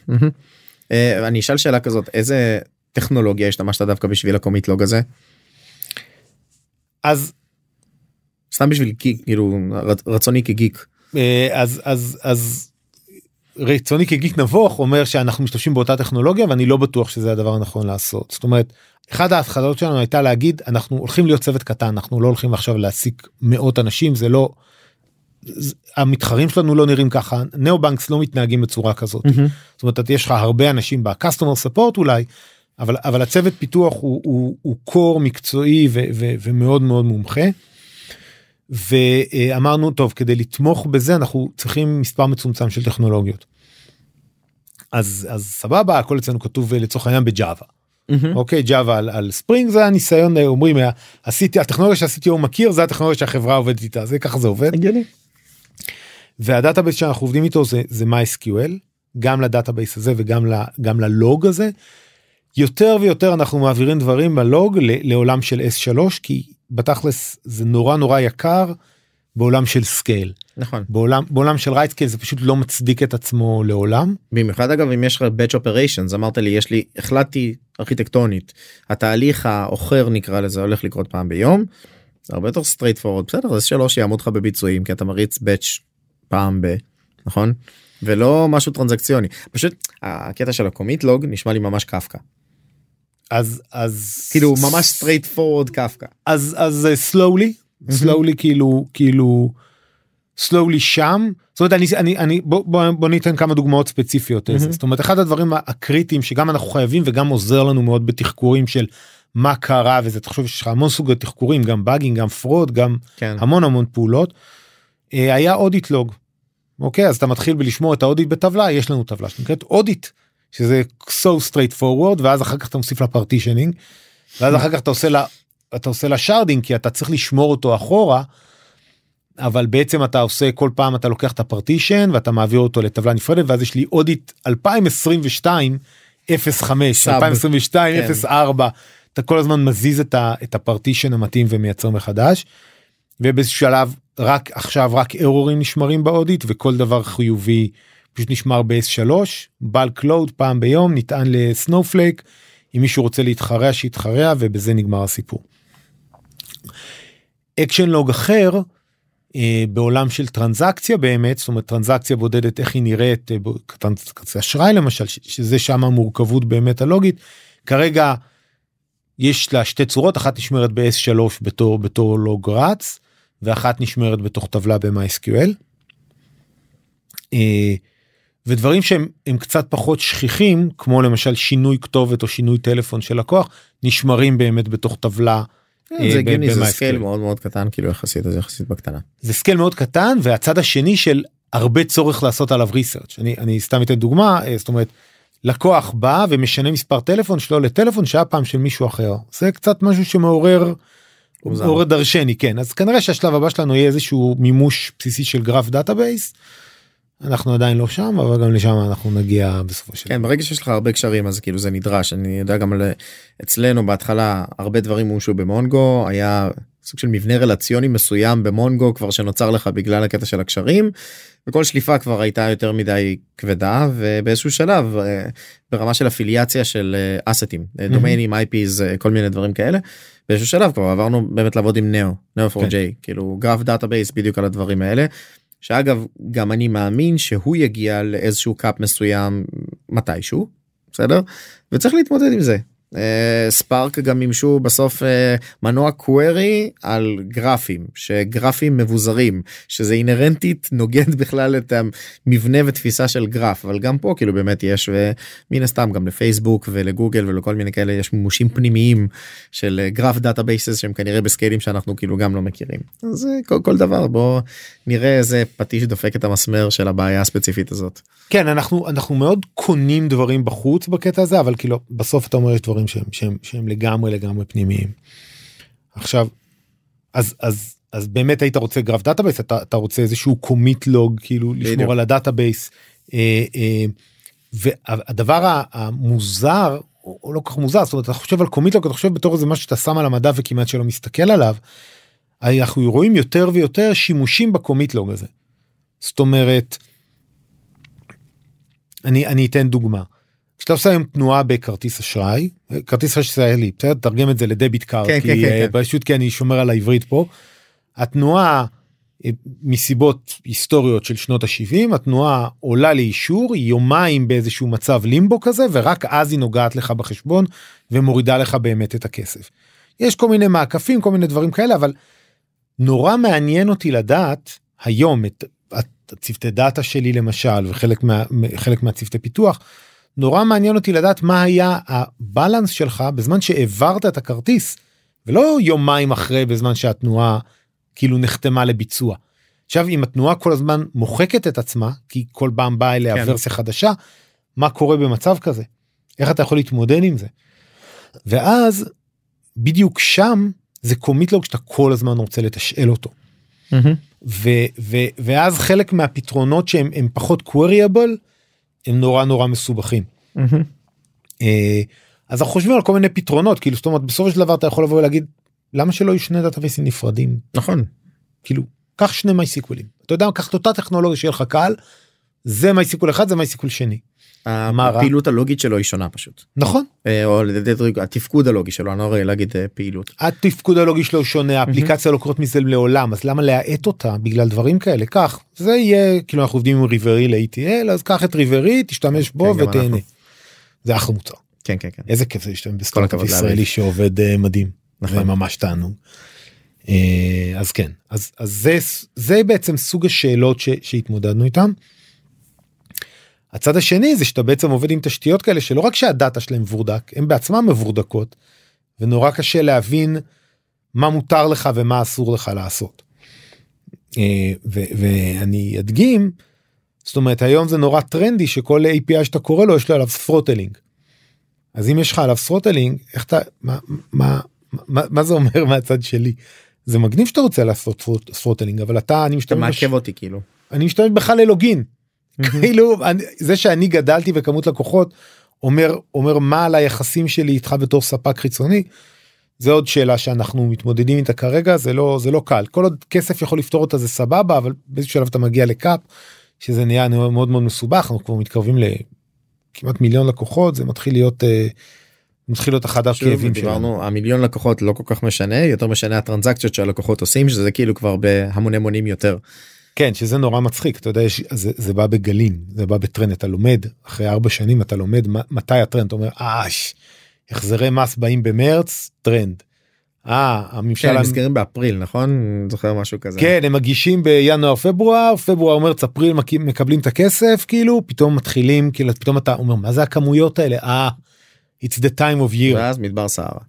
אה, אני אשאל שאלה כזאת איזה טכנולוגיה השתמשת דווקא בשביל ה commit log הזה אז סתם בשביל גיק כאילו רצ- רצוני כגיק. אה, אז אז אז רצוני כגיק נבוך אומר שאנחנו משתמשים באותה טכנולוגיה ואני לא בטוח שזה הדבר הנכון לעשות זאת אומרת אחד ההתחלות שלנו הייתה להגיד אנחנו הולכים להיות צוות קטן אנחנו לא הולכים עכשיו להעסיק מאות אנשים זה לא. זה- המתחרים שלנו לא נראים ככה נאו-בנקס לא מתנהגים בצורה כזאת זאת אומרת יש לך הרבה אנשים בקסטומר ספורט אולי אבל אבל הצוות פיתוח הוא הוא, הוא קור מקצועי ו, ו, ומאוד מאוד מומחה. ואמרנו טוב כדי לתמוך בזה אנחנו צריכים מספר מצומצם של טכנולוגיות. אז אז סבבה הכל אצלנו כתוב אה, לצורך העניין ב Java אוקיי Java על, על Spring זה הניסיון אה, אומרים אה, עשיתי הטכנולוגיה שעשיתי הוא מכיר זה הטכנולוגיה שהחברה עובדת איתה זה ככה זה עובד הגיוני. וה database שאנחנו עובדים איתו זה זה MySQL גם ל database הזה וגם ל, גם ל log הזה. יותר ויותר אנחנו מעבירים דברים ב log לעולם של S3 כי בתכלס זה נורא נורא יקר בעולם של scale נכון בעולם בעולם של write scale זה פשוט לא מצדיק את עצמו לעולם במיוחד אגב אם יש לך batch operations אמרת לי יש לי החלטה ארכיטקטונית התהליך העוכר נקרא לזה הולך לקרות פעם ביום. הרבה יותר straight forward בסדר S3 יעמוד לך בביצועים כי אתה מריץ batch פעם ב... נכון? ולא משהו טרנזקציוני פשוט הקטע של ה commit log נשמע לי ממש קפקא אז אז כאילו ממש straight forward Kafka. אז אז אה, slowly slowly כאילו כאילו slowly שם זאת אומרת אני אני אני בוא בוא, בוא ניתן כמה דוגמאות ספציפיות. מהמם. זאת אומרת אחד הדברים הקריטיים שגם אנחנו חייבים וגם עוזר לנו מאוד בתחקורים של מה קרה וזה תחשוב שיש לך המון סוגי תחקורים גם debugging גם fraud גם כן. המון המון פעולות. אה, היה audit log. אוקיי אז אתה מתחיל בלשמור את ה audit בטבלה יש לנו טבלה שנקראת audit שזה so straight forward ואז אחר כך אתה מוסיף לה partitioning. ואז אחר כך אתה עושה לה אתה עושה לה sharding כי אתה צריך לשמור אותו אחורה. אבל בעצם אתה עושה כל פעם אתה לוקח את ה partition ואתה מעביר אותו לטבלה נפרדת ואז יש לי audit 2022 05 סאב. 2022 כן. 04 אתה כל הזמן מזיז את, ה, את ה partition המתאים ומייצר מחדש. ובאיזשהו שלב רק עכשיו רק error ים נשמרים ב audit וכל דבר חיובי פשוט נשמר ב-S3 bulk load פעם ביום נטען ל Snowflake אם מישהו רוצה להתחרע שיתחרע ובזה נגמר הסיפור. action log אחר אה, בעולם של טרנזקציה באמת זאת אומרת טרנזקציה בודדת איך היא נראית אה, טרנזקציה אשראי למשל שזה שם המורכבות באמת הלוגית כרגע יש לה שתי צורות אחת נשמרת ב-S3 בתור בתור log רץ ואחת נשמרת בתוך טבלה ב-MySQL. אה, ודברים שהם הם קצת פחות שכיחים כמו למשל שינוי כתובת או שינוי טלפון של לקוח נשמרים באמת בתוך טבלה אה, זה הגיוני זה. סקייל מאוד מאוד קטן כאילו יחסית אז יחסית בקטנה. זה scale מאוד קטן והצד השני של הרבה צורך לעשות עליו research אני אני סתם אתן דוגמה אה, זאת אומרת לקוח בא ומשנה מספר טלפון שלו לטלפון שהיה פעם של מישהו אחר זה קצת משהו שמעורר. מעורר דרשני כן אז כנראה שהשלב הבא שלנו יהיה איזשהו מימוש בסיסי של graph database. אנחנו עדיין לא שם אבל גם לשם אנחנו נגיע בסופו של כן ברגע שיש לך הרבה קשרים אז כאילו זה נדרש אני יודע גם על אצלנו בהתחלה הרבה דברים מומשו ב Mongo היה סוג של מבנה רלציוני מסוים ב Mongo כבר שנוצר לך בגלל הקטע של הקשרים. וכל שליפה כבר הייתה יותר מדי כבדה ובאיזשהו שלב אה, ברמה של אפיליאציה של host ים דומיינים IPs אה, כל מיני דברים כאלה. באיזשהו שלב כבר עברנו באמת לעבוד עם נאו נאו 4j כן. כאילו graph database בדיוק על הדברים האלה. שאגב גם אני מאמין שהוא יגיע לאיזשהו cap מסוים מתישהו בסדר וצריך להתמודד עם זה. אה, Spark גם מימשו בסוף אה, מנוע query על גרפים שגרפים מבוזרים שזה אינהרנטית נוגד בכלל את המבנה ותפיסה של גרף אבל גם פה כאילו באמת יש ומן הסתם גם לפייסבוק ולגוגל ולכל מיני כאלה יש מימושים פנימיים של אה, graph databases שהם כנראה ב scale ים שאנחנו כאילו גם לא מכירים אז כל, כל דבר בוא נראה איזה פטיש דופק את המסמר של הבעיה הספציפית הזאת. כן אנחנו אנחנו מאוד קונים דברים בחוץ בקטע הזה אבל כאילו בסוף אתה אומר יש דברים שהם שהם שהם לגמרי לגמרי פנימיים. עכשיו אז אז אז באמת היית רוצה graph database אתה, אתה רוצה איזשהו commit log כאילו לשמור בדיוק. על ה database. אה, אה, והדבר המוזר או או לא כל כך מוזר זאת אומרת אתה חושב על commit log אתה חושב בתור איזה משהו שאתה שם על המדף וכמעט שלא מסתכל עליו. אנחנו רואים יותר ויותר שימושים ב commit log הזה. זאת אומרת. אני אני אתן דוגמה. כשאתה עושה היום תנועה בכרטיס אשראי כרטיס אשראי ישראלי בסדר תרגם את זה ל debit card כן, כי כן, כן, אה, כן. פשוט כי אני שומר על העברית פה. התנועה אה, מסיבות היסטוריות של שנות ה-70 התנועה עולה לאישור יומיים באיזשהו מצב לימבו כזה ורק אז היא נוגעת לך בחשבון ומורידה לך באמת את הכסף. יש כל מיני מעקפים כל מיני דברים כאלה אבל נורא מעניין אותי לדעת היום את הצוותי דאטה שלי למשל וחלק מה, חלק מהצוותי פיתוח נורא מעניין אותי לדעת מה היה הבלנס שלך בזמן שהעברת את הכרטיס ולא יומיים אחרי בזמן שהתנועה כאילו נחתמה לביצוע. עכשיו אם התנועה כל הזמן מוחקת את עצמה כי כל פעם באה אליה כן. ורסיה חדשה מה קורה במצב כזה איך אתה יכול להתמודד עם זה. ואז בדיוק שם זה קומיטלוג שאתה כל הזמן רוצה לתשאל אותו. ו, ו, ואז חלק מהפתרונות שהם הם פחות queryable הם נורא נורא מסובכים. אה, אז אנחנו חושבים על כל מיני פתרונות כאילו זאת אומרת בסופו של דבר אתה יכול לבוא ולהגיד למה שלא יהיו שני database ים נפרדים נכון כאילו קח שני MySQL ים אתה יודע קח את אותה טכנולוגיה שיהיה לך קל זה מייסיקול אחד זה MySQL שני? הפעילות הלוגית שלו היא שונה פשוט נכון אה, או התפקוד הלוגי שלו אני לא רואה להגיד אה, פעילות. התפקוד הלוגי שלו שונה האפליקציה לא קוראת מזה לעולם אז למה להאט אותה בגלל דברים כאלה קח זה יהיה כאילו אנחנו עובדים עם Rivery ל-ETL אז קח את Rivery תשתמש בו כן, ותהנה. זה אחלה מוצר כן כן כן. איזה כיף זה להשתמש בסטארט-אפ ישראלי. שעובד אה, מדהים נכון. ממש תענוג. אז כן אז אז זה זה בעצם סוג השאלות שהתמודדנו איתם. הצד השני זה שאתה בעצם עובד עם תשתיות כאלה שלא רק שהדאטה שלהם מבורדק הם בעצמם מבורדקות ונורא קשה להבין מה מותר לך ומה אסור לך לעשות. אה, ואני אדגים זאת אומרת היום זה נורא טרנדי שכל API שאתה קורא לו יש לו עליו ת'רוטלינג. אז אם יש לך עליו ת'רוטלינג איך אתה מה מה מה מה זה אומר מהצד שלי. זה מגניב שאתה רוצה לעשות ת'רוטלינג אבל אתה אני אתה משתמש בש- מעכב אותי כאילו. אני משתמש בכלל ללוגין. כאילו אני- זה שאני גדלתי בכמות לקוחות אומר אומר מה על היחסים שלי איתך בתור ספק חיצוני. זה עוד שאלה שאנחנו מתמודדים איתה כרגע זה לא זה לא קל כל עוד כסף יכול לפתור אותה זה סבבה אבל באיזשהו שלב אתה מגיע לקאפ שזה נהיה מאוד מאוד מסובך אנחנו כבר מתקרבים לכמעט מיליון לקוחות זה מתחיל להיות אה, מתחיל להיות אחד הכאבים שלנו. המיליון לקוחות לא כל כך משנה יותר משנה הטרנזקציות שהלקוחות עושים שזה כאילו כבר בהמוני מונים יותר. כן שזה נורא מצחיק אתה יודע יש, זה, זה בא בגלים זה בא בטרנד אתה לומד אחרי ארבע שנים אתה לומד מה- מתי הטרנד אתה אומר אה ש- החזרי מס באים במרץ טרנד. אה הממשל כן, הם נסגרים באפריל נכון זוכר משהו כזה. כן הם מגישים בינואר פברואר פברואר מרץ אפריל מק- מקבלים את הכסף כאילו פתאום מתחילים כאילו פתאום אתה אומר מה זה הכמויות האלה אה it's the time of year ואז מדבר סהרה.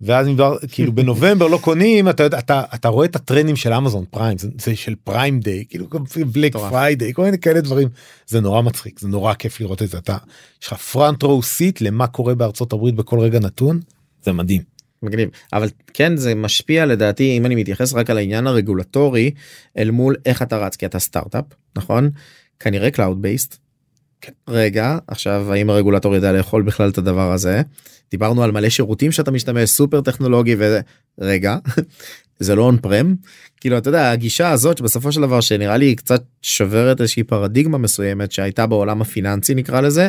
ואז מדבר כאילו בנובמבר לא קונים אתה יודע אתה אתה רואה את הטרנדים של Amazon Prime זה, זה של Prime Day כאילו Black Friday כל מיני כאלה דברים זה נורא מצחיק זה נורא כיף לראות את זה אתה יש לך front row seat למה קורה בארצות הברית בכל רגע נתון זה מדהים. מגניב אבל כן זה משפיע לדעתי אם אני מתייחס רק על העניין הרגולטורי אל מול איך אתה רץ כי אתה סטארט-אפ נכון כנראה cloud based. כן. רגע עכשיו האם הרגולטור יודע לאכול בכלל את הדבר הזה דיברנו על מלא שירותים שאתה משתמש סופר טכנולוגי ורגע זה לא און פרם כאילו אתה יודע הגישה הזאת שבסופו של דבר שנראה לי קצת שוברת איזושהי פרדיגמה מסוימת שהייתה בעולם הפיננסי נקרא לזה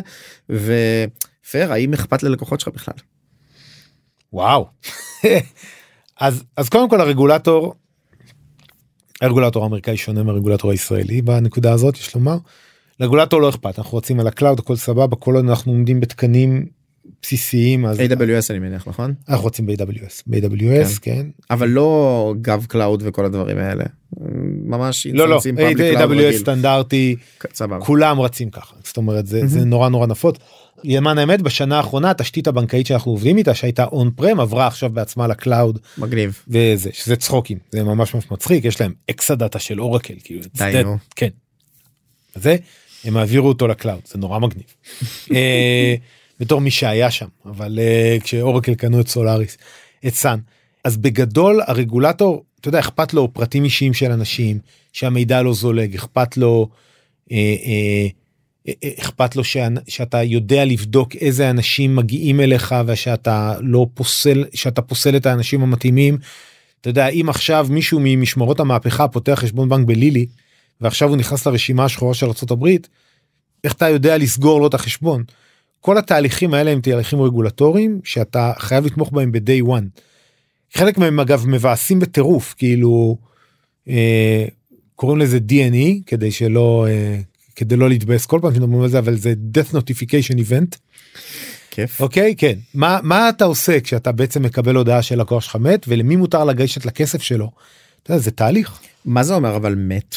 ופייר האם אכפת ללקוחות שלך בכלל. וואו. אז אז קודם כל הרגולטור. הרגולטור האמריקאי שונה מהרגולטור הישראלי בנקודה הזאת יש לומר. לרגולטור לא אכפת אנחנו רצים על ה cloud הכל סבבה כל עוד אנחנו עומדים בתקנים בסיסיים אז AWS אני מניח נכון אנחנו רצים ב-AWS ב-AWS כן אבל לא gov cloud וכל הדברים האלה ממש לא לא AWS. סטנדרטי סבבה. כולם רצים ככה זאת אומרת זה זה נורא נורא נפוץ. למען האמת בשנה האחרונה התשתית הבנקאית שאנחנו עובדים איתה שהייתה on-prem עברה עכשיו בעצמה ל cloud מגניב וזה שזה צחוקים זה ממש ממש מצחיק יש להם Exadata של אורקל כאילו די, נו. כן. זה הם העבירו אותו ל cloud זה נורא מגניב. אה, בתור מי שהיה שם אבל אה, כשאורקל קנו את Solaris את Sun אז בגדול הרגולטור אתה יודע אכפת לו פרטים אישיים של אנשים שהמידע לא זולג אכפת לו. אה, אכפת לו שאתה יודע לבדוק איזה אנשים מגיעים אליך ושאתה לא פוסל שאתה פוסל את האנשים המתאימים. אתה יודע אם עכשיו מישהו ממשמרות המהפכה פותח חשבון בנק בלילי ועכשיו הוא נכנס לרשימה השחורה של ארה"ב איך אתה יודע לסגור לו את החשבון. כל התהליכים האלה הם תהליכים רגולטוריים שאתה חייב לתמוך בהם ב-day one. חלק מהם אגב מבאסים בטירוף כאילו אה, קוראים לזה D&E כדי שלא אה, כדי לא להתבאס כל פעם שמדברים על זה אבל זה death notification event כיף אוקיי כן מה מה אתה עושה כשאתה בעצם מקבל הודעה של לקוח שלך מת ולמי מותר לגשת לכסף שלו. אתה יודע, זה תהליך מה זה אומר אבל מת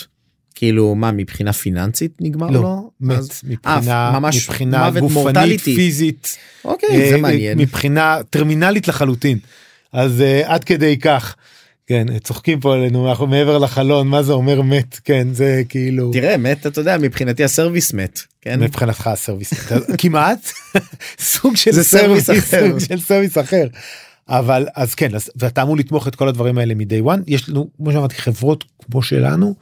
כאילו מה מבחינה פיננסית נגמר לא, לו? מת. אז- מבחינה אה, ממש מבחינה גופנית מורטליטי. פיזית. אוקיי זה אה, מעניין. מבחינה טרמינלית לחלוטין. אז אה, עד כדי כך. כן צוחקים פה עלינו אנחנו מעבר לחלון מה זה אומר מת? כן זה כאילו תראה מת אתה יודע מבחינתי ה service מת כן? מבחינתך ה service כמעט? סוג של זה service service אחר. סוג של service אחר. אבל אז כן אז ואתה אמור לתמוך את כל הדברים האלה מ-day one. יש לנו כמו שאמרתי חברות כמו שלנו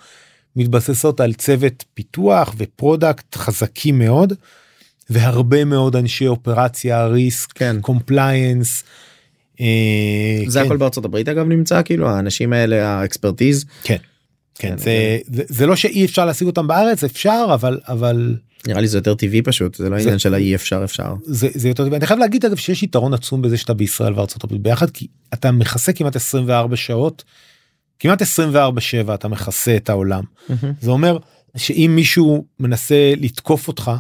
מתבססות על צוות פיתוח ו product חזקים מאוד והרבה מאוד אנשי אופרציה risk כן. compliance. זה הכל בארצות הברית אגב נמצא כאילו האנשים האלה ה expertise כן. כן זה, זה זה לא שאי אפשר להשיג אותם בארץ אפשר אבל אבל נראה לי זה יותר טבעי פשוט זה לא עניין של האי אפשר אפשר זה, זה יותר טבעי. אני חייב להגיד אגב שיש יתרון עצום בזה שאתה בישראל וארצות הברית ביחד כי אתה מכסה כמעט 24 שעות כמעט 24 7 אתה מכסה את העולם זה אומר שאם מישהו מנסה לתקוף אותך.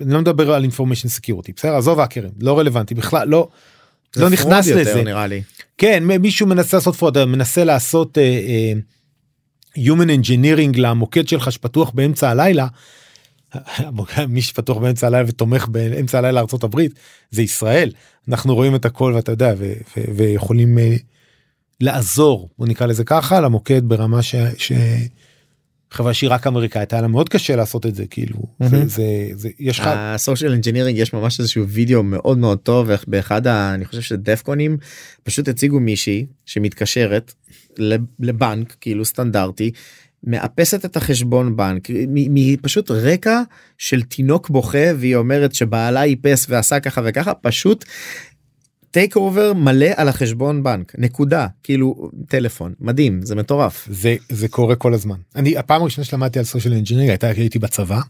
אני לא מדבר על information security בסדר עזוב האקרים לא רלוונטי בכלל לא לא נכנס יותר, לזה נראה לי כן מישהו מנסה לעשות fraud מנסה לעשות אה, אה, human engineering למוקד שלך שפתוח באמצע הלילה. מי שפתוח באמצע הלילה ותומך באמצע הלילה הברית זה ישראל אנחנו רואים את הכל ואתה יודע ו- ו- ויכולים אה, לעזור בוא נקרא לזה ככה למוקד ברמה ש... ש... חברה שהיא רק אמריקאית היה לה מאוד קשה לעשות את זה כאילו זה, מהמם. זה, זה יש לך ה social engineering יש ממש איזשהו וידאו מאוד מאוד טוב איך באחד ה... אני חושב ש DEF CON ים פשוט הציגו מישהי שמתקשרת לב- לבנק כאילו סטנדרטי מאפסת את החשבון בנק מפשוט רקע של תינוק בוכה והיא אומרת שבעלה איפס ועשה ככה וככה פשוט takeover מלא על החשבון בנק. נקודה. כאילו טלפון. מדהים. זה מטורף. זה זה קורה כל הזמן. אני הפעם הראשונה שלמדתי על social engineering הייתה הייתי בצבא.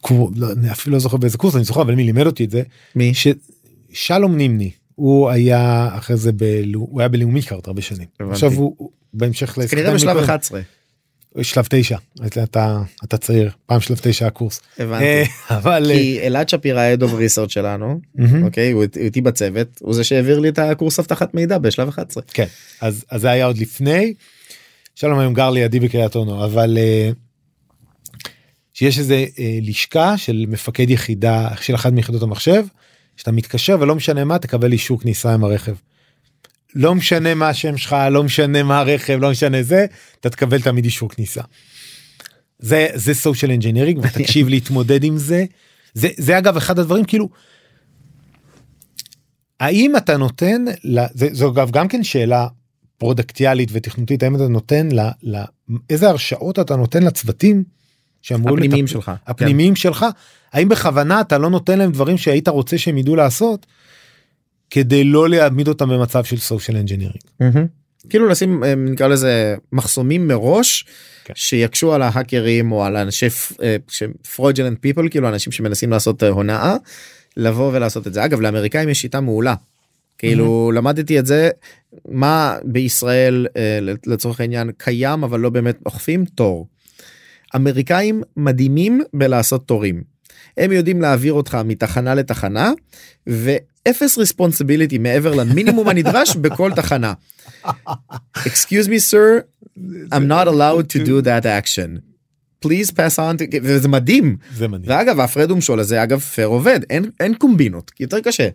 קור- לא, אני אפילו לא זוכר באיזה קורס אני זוכר אבל מי לימד אותי את זה? מי? ששלום נימני. הוא היה אחרי זה ב... הוא היה בלאומי קארד הרבה שנים. הבנתי. עכשיו הוא הוא- בהמשך כנראה בשלב מקודם, 11 שלב תשע אתה אתה צעיר פעם שלב תשע הקורס הבנתי. אה, אבל אה, כי אלעד שפירא האד אוף ריסרצ' שלנו. אוקיי הוא איתי- בצוות הוא זה שהעביר לי את הקורס אבטחת מידע בשלב 11 כן אז אז זה היה עוד לפני. שלום היום גר לידי בקריית אונו אבל אה, שיש איזה אה, לשכה של מפקד יחידה של אחת מיחידות המחשב שאתה מתקשר ולא משנה מה תקבל אישור כניסה עם הרכב. לא משנה מה השם שלך לא משנה מה הרכב לא משנה זה אתה תקבל תמיד אישור כניסה. זה זה social engineering ותקשיב להתמודד עם זה זה זה אגב אחד הדברים כאילו. האם אתה נותן זה, זו אגב גם כן שאלה product יאלית ותכנותית האם אתה נותן ל, ל, איזה הרשאות אתה נותן לצוותים שאמרו הפנימיים לטפ- שלך. הפנימיים כן. שלך האם בכוונה אתה לא נותן להם דברים שהיית רוצה שהם ידעו לעשות כדי לא להעמיד אותם במצב של social engineering. מהמם. כאילו לשים אה, נקרא לזה מחסומים מראש כן. שיקשו על ההאקרים או על אנשי פרוג'לנט פיפול כאילו אנשים שמנסים לעשות אה, הונאה לבוא ולעשות את זה אגב לאמריקאים יש שיטה מעולה. כאילו למדתי את זה מה בישראל אה, לצורך העניין קיים אבל לא באמת אוכפים תור. אמריקאים מדהימים בלעשות תורים. הם יודעים להעביר אותך מתחנה לתחנה ואפס responsibility מעבר למינימום הנדרש בכל תחנה. excuse me sir I'm not allowed to do that action. please pass on to... וזה מדהים זה מדהים. ואגב ההפרד ומשול הזה אגב פייר עובד אין אין קומבינות יותר קשה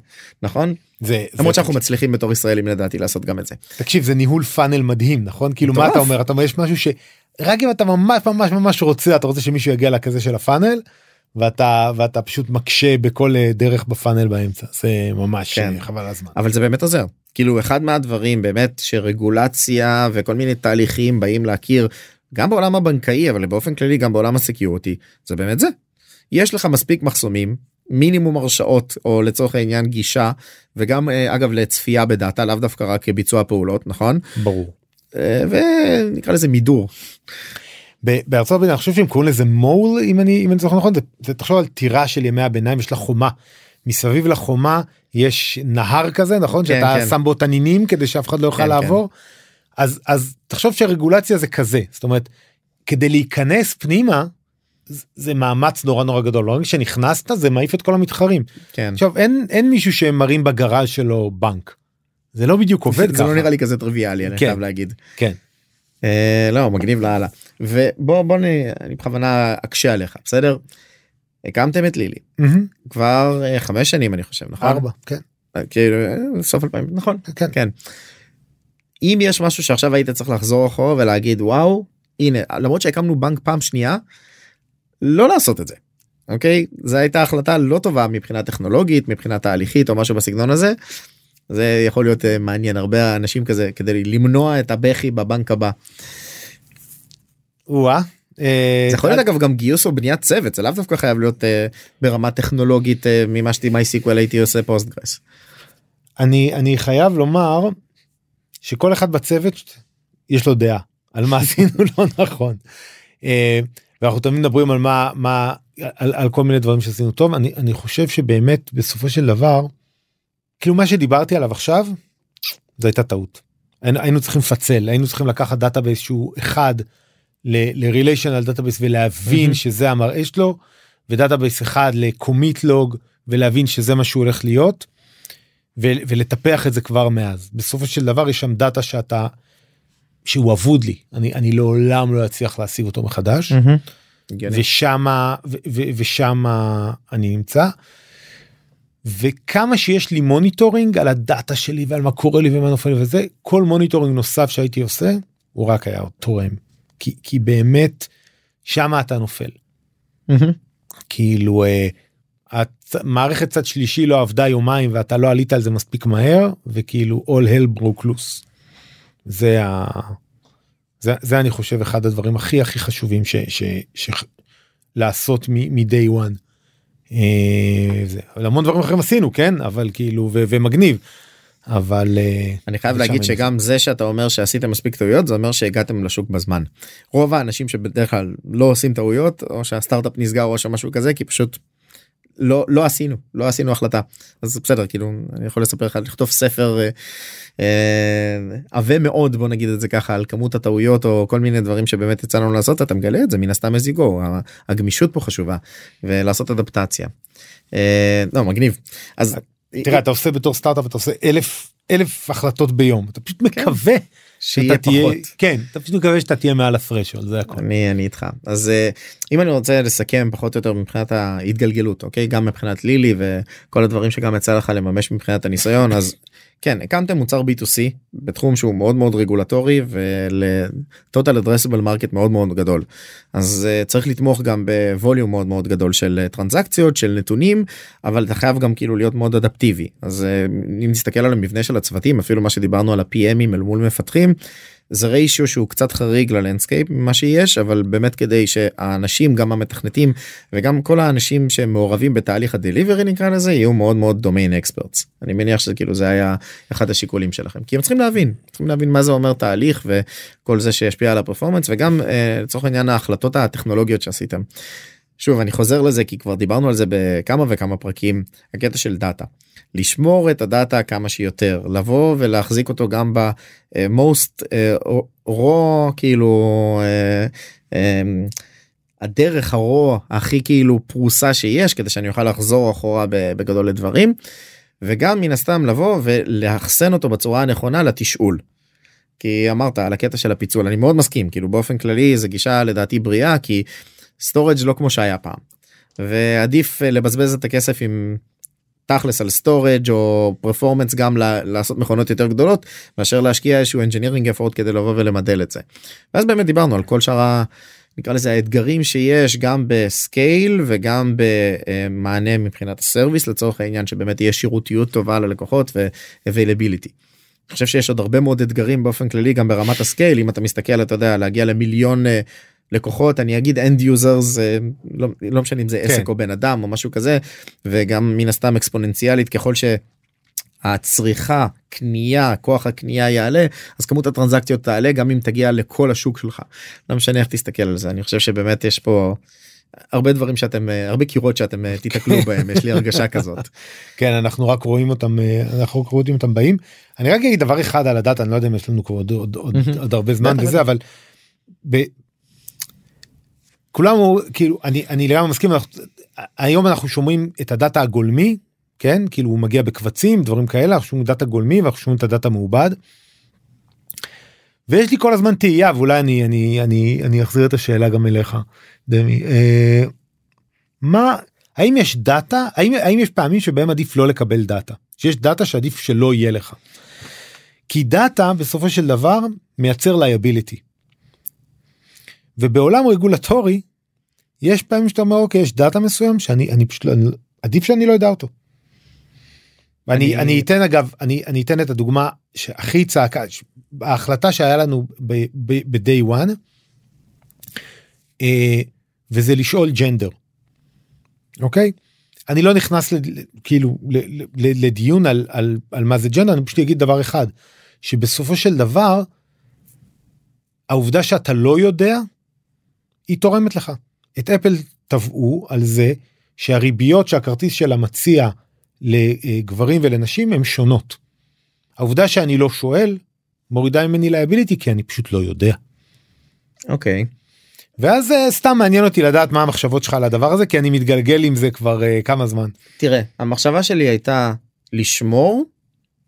נכון זה, למרות זה, שאנחנו מצליחים בתור ישראלים לדעתי לעשות גם את זה. תקשיב זה ניהול פאנל מדהים נכון כאילו מה. אתה אומר אתה אומר יש משהו שרק אם אתה ממש ממש ממש רוצה אתה רוצה שמישהו יגיע לכזה של הפאנל ואתה ואתה פשוט מקשה בכל אה, דרך בפאנל באמצע זה ממש כן. אה, חבל הזמן. אבל זה באמת עוזר כאילו אחד מהדברים באמת שרגולציה וכל מיני תהליכים באים להכיר גם בעולם הבנקאי אבל באופן כללי גם בעולם הסקיורטי זה באמת זה. יש לך מספיק מחסומים מינימום הרשאות או לצורך העניין גישה וגם אה, אגב לצפייה בדאטה לאו דווקא רק כביצוע פעולות נכון ברור. ונקרא לזה מידור בארצות הברית אני חושב שהם קוראים לזה מול אם אני אם אני זוכר נכון זה, זה תחשוב על טירה של ימי הביניים יש לה חומה מסביב לחומה יש נהר כזה נכון כן, שאתה כן. שם בו תנינים כדי שאף אחד לא יוכל כן, לעבור אז אז תחשוב שהרגולציה זה כזה זאת אומרת כדי להיכנס פנימה זה- זה מאמץ נורא נורא גדול לא רק שנכנסת זה מעיף את כל המתחרים כן עכשיו אין אין מישהו שמרים בגראז' שלו בנק. זה לא בדיוק עובד זה ככה. לא נראה לי כזה טריוויאלי אני כן. חייב להגיד. כן. אה, לא מגניב לאללה ובוא בוא אני, אני בכוונה אקשה עליך בסדר. הקמתם את לילי מהמם. כבר אה, חמש שנים אני חושב נכון ארבע כן אה, כאילו אה, סוף 2000 נכון כן. כן. אם יש משהו שעכשיו היית צריך לחזור אחורה ולהגיד וואו הנה למרות שהקמנו בנק פעם שנייה לא לעשות את זה. אוקיי זו הייתה החלטה לא טובה מבחינה טכנולוגית מבחינה תהליכית או משהו בסגנון הזה. זה יכול להיות מעניין הרבה אנשים כזה כדי למנוע את הבכי בבנק הבא. אה, זה יכול להיות אגב גם גיוס או בניית צוות זה לאו דווקא חייב להיות אה, ברמה טכנולוגית אה, ממה שתי MySQL הייתי עושה Postgres. אני אני חייב לומר שכל אחד בצוות יש לו דעה על מה עשינו לא נכון. אה, ואנחנו תמיד מדברים על מה מה על, על כל מיני דברים שעשינו טוב אני אני חושב שבאמת בסופו של דבר כאילו מה שדיברתי עליו עכשיו זו הייתה טעות. היינו- צריכים לפצל היינו צריכים לקחת database שהוא אחד ל-relational database ולהבין מהמם. שזה המראה שלו ו database אחד ל commit log ולהבין שזה מה שהוא הולך להיות. ו- ולטפח את זה כבר מאז בסופו של דבר יש שם data שאתה שהוא אבוד לי אני אני לעולם לא אצליח להשיג אותו מחדש הגיוני. ושמה ו- ו- ושמה אני נמצא. וכמה שיש לי monitoring על ה data שלי ועל מה קורה לי ומה נופל לי וזה כל monitoring נוסף שהייתי עושה הוא רק היה תורם כי כי באמת שמה אתה נופל מהמם. כאילו אה, הצ- מערכת צד שלישי לא עבדה יומיים ואתה לא עלית על זה מספיק מהר וכאילו all hell broke loose. זה ה... זה, זה אני חושב אחד הדברים הכי הכי חשובים ש... ש, ש לעשות מ-day one. אה, זה, המון דברים אחרים עשינו כן אבל כאילו ו, ומגניב אבל אה, אני חייב להגיד שגם זה שאתה אומר שעשיתם מספיק טעויות זה אומר שהגעתם לשוק בזמן. רוב האנשים שבדרך כלל לא עושים טעויות או שהסטארט-אפ נסגר או שמשהו כזה כי פשוט לא לא עשינו לא עשינו החלטה אז בסדר כאילו אני יכול לספר לך לכתוב ספר אה, אה, עבה מאוד בוא נגיד את זה ככה על כמות הטעויות או כל מיני דברים שבאמת יצא לנו לעשות אתה מגלה את זה מן הסתם as you go הגמישות פה חשובה ולעשות אדפטציה. אה, לא מגניב אז תראה אתה עושה בתור סטארט-אפ אתה עושה אלף אלף החלטות ביום אתה פשוט מקווה שיהיה פחות. כן אתה פשוט מקווה שאתה תהיה מעל הפרשול זה הכל. אני אני איתך אז אה, אם אני רוצה לסכם פחות או יותר מבחינת ההתגלגלות אוקיי גם מבחינת לילי וכל הדברים שגם יצא לך לממש מבחינת הניסיון אז כן הקמתם מוצר b2c בתחום שהוא מאוד מאוד רגולטורי ול-total addressable market מאוד מאוד גדול. אז uh, צריך לתמוך גם ב volume מאוד מאוד גדול של אה, טרנזקציות של נתונים אבל אתה חייב גם כאילו להיות מאוד אדפטיבי אז uh, אם נסתכל על המבנה של הצוותים אפילו מה שדיברנו על ה-PMים אל מול מפתחים זה ריישיו שהוא קצת חריג ל landscape ממה שיש אבל באמת כדי שהאנשים גם המתכנתים וגם כל האנשים שמעורבים בתהליך ה delivery נקרא לזה יהיו מאוד מאוד domain experts אני מניח שזה כאילו זה היה אחד השיקולים שלכם כי הם צריכים להבין צריכים להבין מה זה אומר תהליך וכל זה שישפיע על ה performance וגם אה, לצורך העניין ההחלטות הטכנולוגיות שעשיתם. שוב אני חוזר לזה כי כבר דיברנו על זה בכמה וכמה פרקים הקטע של דאטה. לשמור את הדאטה כמה שיותר לבוא ולהחזיק אותו גם ב-most raw כאילו אה, אה, הדרך הרוע הכי כאילו פרוסה שיש כדי שאני אוכל לחזור אחורה בגדול לדברים וגם מן הסתם לבוא ולאחסן אותו בצורה הנכונה לתשאול. כי אמרת על הקטע של הפיצול אני מאוד מסכים כאילו באופן כללי זה גישה לדעתי בריאה כי storage לא כמו שהיה פעם. ועדיף אה, לבזבז את הכסף עם תכלס על storage או performance גם לעשות מכונות יותר גדולות מאשר להשקיע איזשהו engineering effort כדי לבוא ולמדל את זה. ואז באמת דיברנו על כל שאר ה... נקרא לזה האתגרים שיש גם ב scale וגם במענה מבחינת ה service לצורך העניין שבאמת תהיה שירותיות טובה ללקוחות ו-availability. אני חושב שיש עוד הרבה מאוד אתגרים באופן כללי גם ברמת ה scale אם אתה מסתכל אתה יודע להגיע למיליון אה, לקוחות אני אגיד end users אה, לא, לא משנה אם זה עסק או בן אדם או משהו כזה וגם מן הסתם אקספוננציאלית ככל שהצריכה קנייה כוח הקנייה יעלה אז כמות הטרנזקציות תעלה גם אם תגיע לכל השוק שלך לא משנה איך תסתכל על זה אני חושב שבאמת יש פה. הרבה דברים שאתם אה, הרבה קירות שאתם אה, תיתקלו בהם יש לי הרגשה כזאת. כן אנחנו רק רואים אותם אנחנו רק רואים אותם באים. אני רק אגיד דבר אחד על הדאטה אני לא יודע אם יש לנו כבר עוד, עוד, עוד. עוד הרבה זמן וזה אבל. כולם כאילו אני אני לגמרי מסכים אנחנו, היום אנחנו שומרים את הדאטה הגולמי כן כאילו הוא מגיע בקבצים דברים כאלה אנחנו שומרים דאטה גולמי ואנחנו שומרים את הדאטה מעובד. ויש לי כל הזמן תהייה ואולי אני אני אני אני אחזיר את השאלה גם אליך דמי אה, מה האם יש דאטה האם האם יש פעמים שבהם עדיף לא לקבל דאטה שיש דאטה שעדיף שלא יהיה לך. כי דאטה בסופו של דבר מייצר liability. ובעולם רגולטורי יש פעמים שאתה אומר אוקיי יש דאטה מסוים שאני אני פשוט לא, אני- עדיף שאני לא אדע אותו. אני- אני אתן אגב אני אני אתן את הדוגמה שהכי צעקה ההחלטה שהיה לנו ב-day one אה, וזה לשאול gender. אוקיי? אני לא נכנס ל, ל- כאילו ל, ל, ל, לדיון על, על, על מה זה gender אני פשוט אגיד דבר אחד שבסופו של דבר העובדה שאתה לא יודע היא תורמת לך. את אפל תבעו על זה שהריביות שהכרטיס שלה מציע לגברים ולנשים הן שונות. העובדה שאני לא שואל מורידה ממני liability כי אני פשוט לא יודע. אוקיי. ואז אה, סתם מעניין אותי לדעת מה המחשבות שלך על הדבר הזה כי אני מתגלגל עם זה כבר אה, כמה זמן. תראה המחשבה שלי הייתה לשמור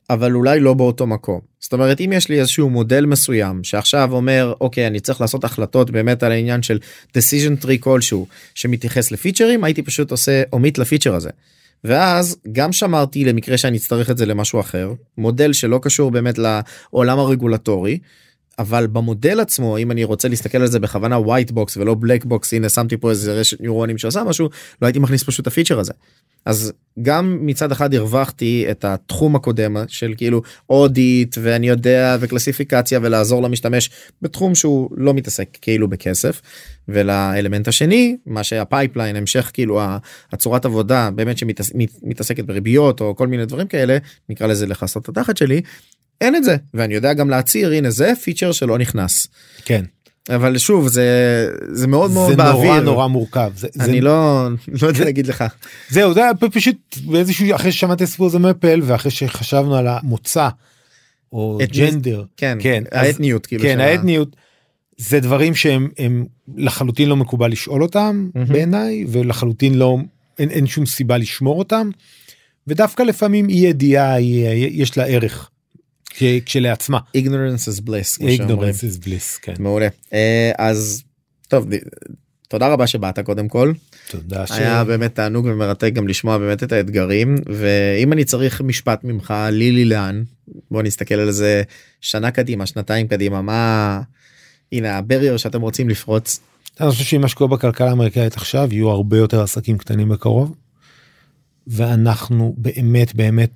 אבל אולי לא באותו מקום זאת אומרת אם יש לי איזשהו מודל מסוים שעכשיו אומר אוקיי אני צריך לעשות החלטות באמת על העניין של decision tree כלשהו שמתייחס לפיצ'רים הייתי פשוט עושה אומית לפיצ'ר הזה. ואז גם שמרתי למקרה שאני אצטרך את זה למשהו אחר מודל שלא קשור באמת לעולם הרגולטורי. אבל במודל עצמו אם אני רוצה להסתכל על זה בכוונה white box ולא black box הנה שמתי פה איזה רשת ניורונים שעושה משהו לא הייתי מכניס פשוט ה feature הזה. אז גם מצד אחד הרווחתי את התחום הקודם של כאילו audit ואני יודע וקלסיפיקציה ולעזור למשתמש בתחום שהוא לא מתעסק כאילו בכסף ולאלמנט השני מה שה pipeline המשך כאילו הצורת עבודה באמת שמתעסקת בריביות או כל מיני דברים כאלה נקרא לזה לכסות התחת שלי אין את זה ואני יודע גם להצהיר הנה זה feature שלא נכנס. כן. אבל שוב זה זה מאוד מאוד זה באוויר. נורא נורא מורכב. זה, אני זה, לא לא יודע להגיד לך. זהו, זה היה פשוט באיזשהו, אחרי ששמעתי סיפור הזה מאפל ואחרי שחשבנו על המוצא או אתני- ג'נדר. כן, כן, אז- האתניות כאילו. כן, של ה- האתניות. זה דברים שהם הם לחלוטין לא מקובל לשאול אותם מהמם. בעיניי ולחלוטין לא אין, אין שום סיבה לשמור אותם. ודווקא לפעמים אי ידיעה יש לה ערך. כשלעצמה. ignorance is bliss. ignorance is bliss, כן. מעולה. אה, אז טוב, תודה רבה שבאת קודם כל. תודה ש... היה באמת תענוג ומרתק גם לשמוע באמת את האתגרים ואם אני צריך משפט ממך לילי לאן בוא נסתכל על זה שנה קדימה שנתיים קדימה מה הנה הברייר שאתם רוצים לפרוץ אני חושב מה שקורה בכלכלה האמריקאית עכשיו יהיו הרבה יותר עסקים קטנים בקרוב. ואנחנו באמת באמת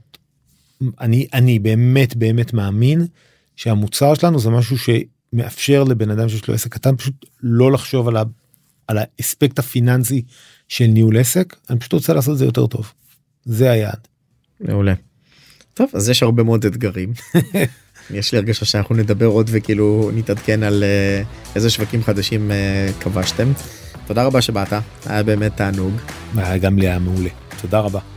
אני אני באמת באמת מאמין שהמוצר שלנו זה משהו שמאפשר לבן אדם שיש לו עסק קטן פשוט לא לחשוב על, ה, על האספקט הפיננסי של ניהול עסק אני פשוט רוצה לעשות את זה יותר טוב. זה היעד. מעולה. טוב אז יש הרבה מאוד אתגרים. יש לי הרגשה שאנחנו נדבר עוד וכאילו נתעדכן על אה, איזה שווקים חדשים אה, כבשתם. תודה רבה שבאת היה באמת תענוג. היה גם לי היה מעולה. תודה רבה.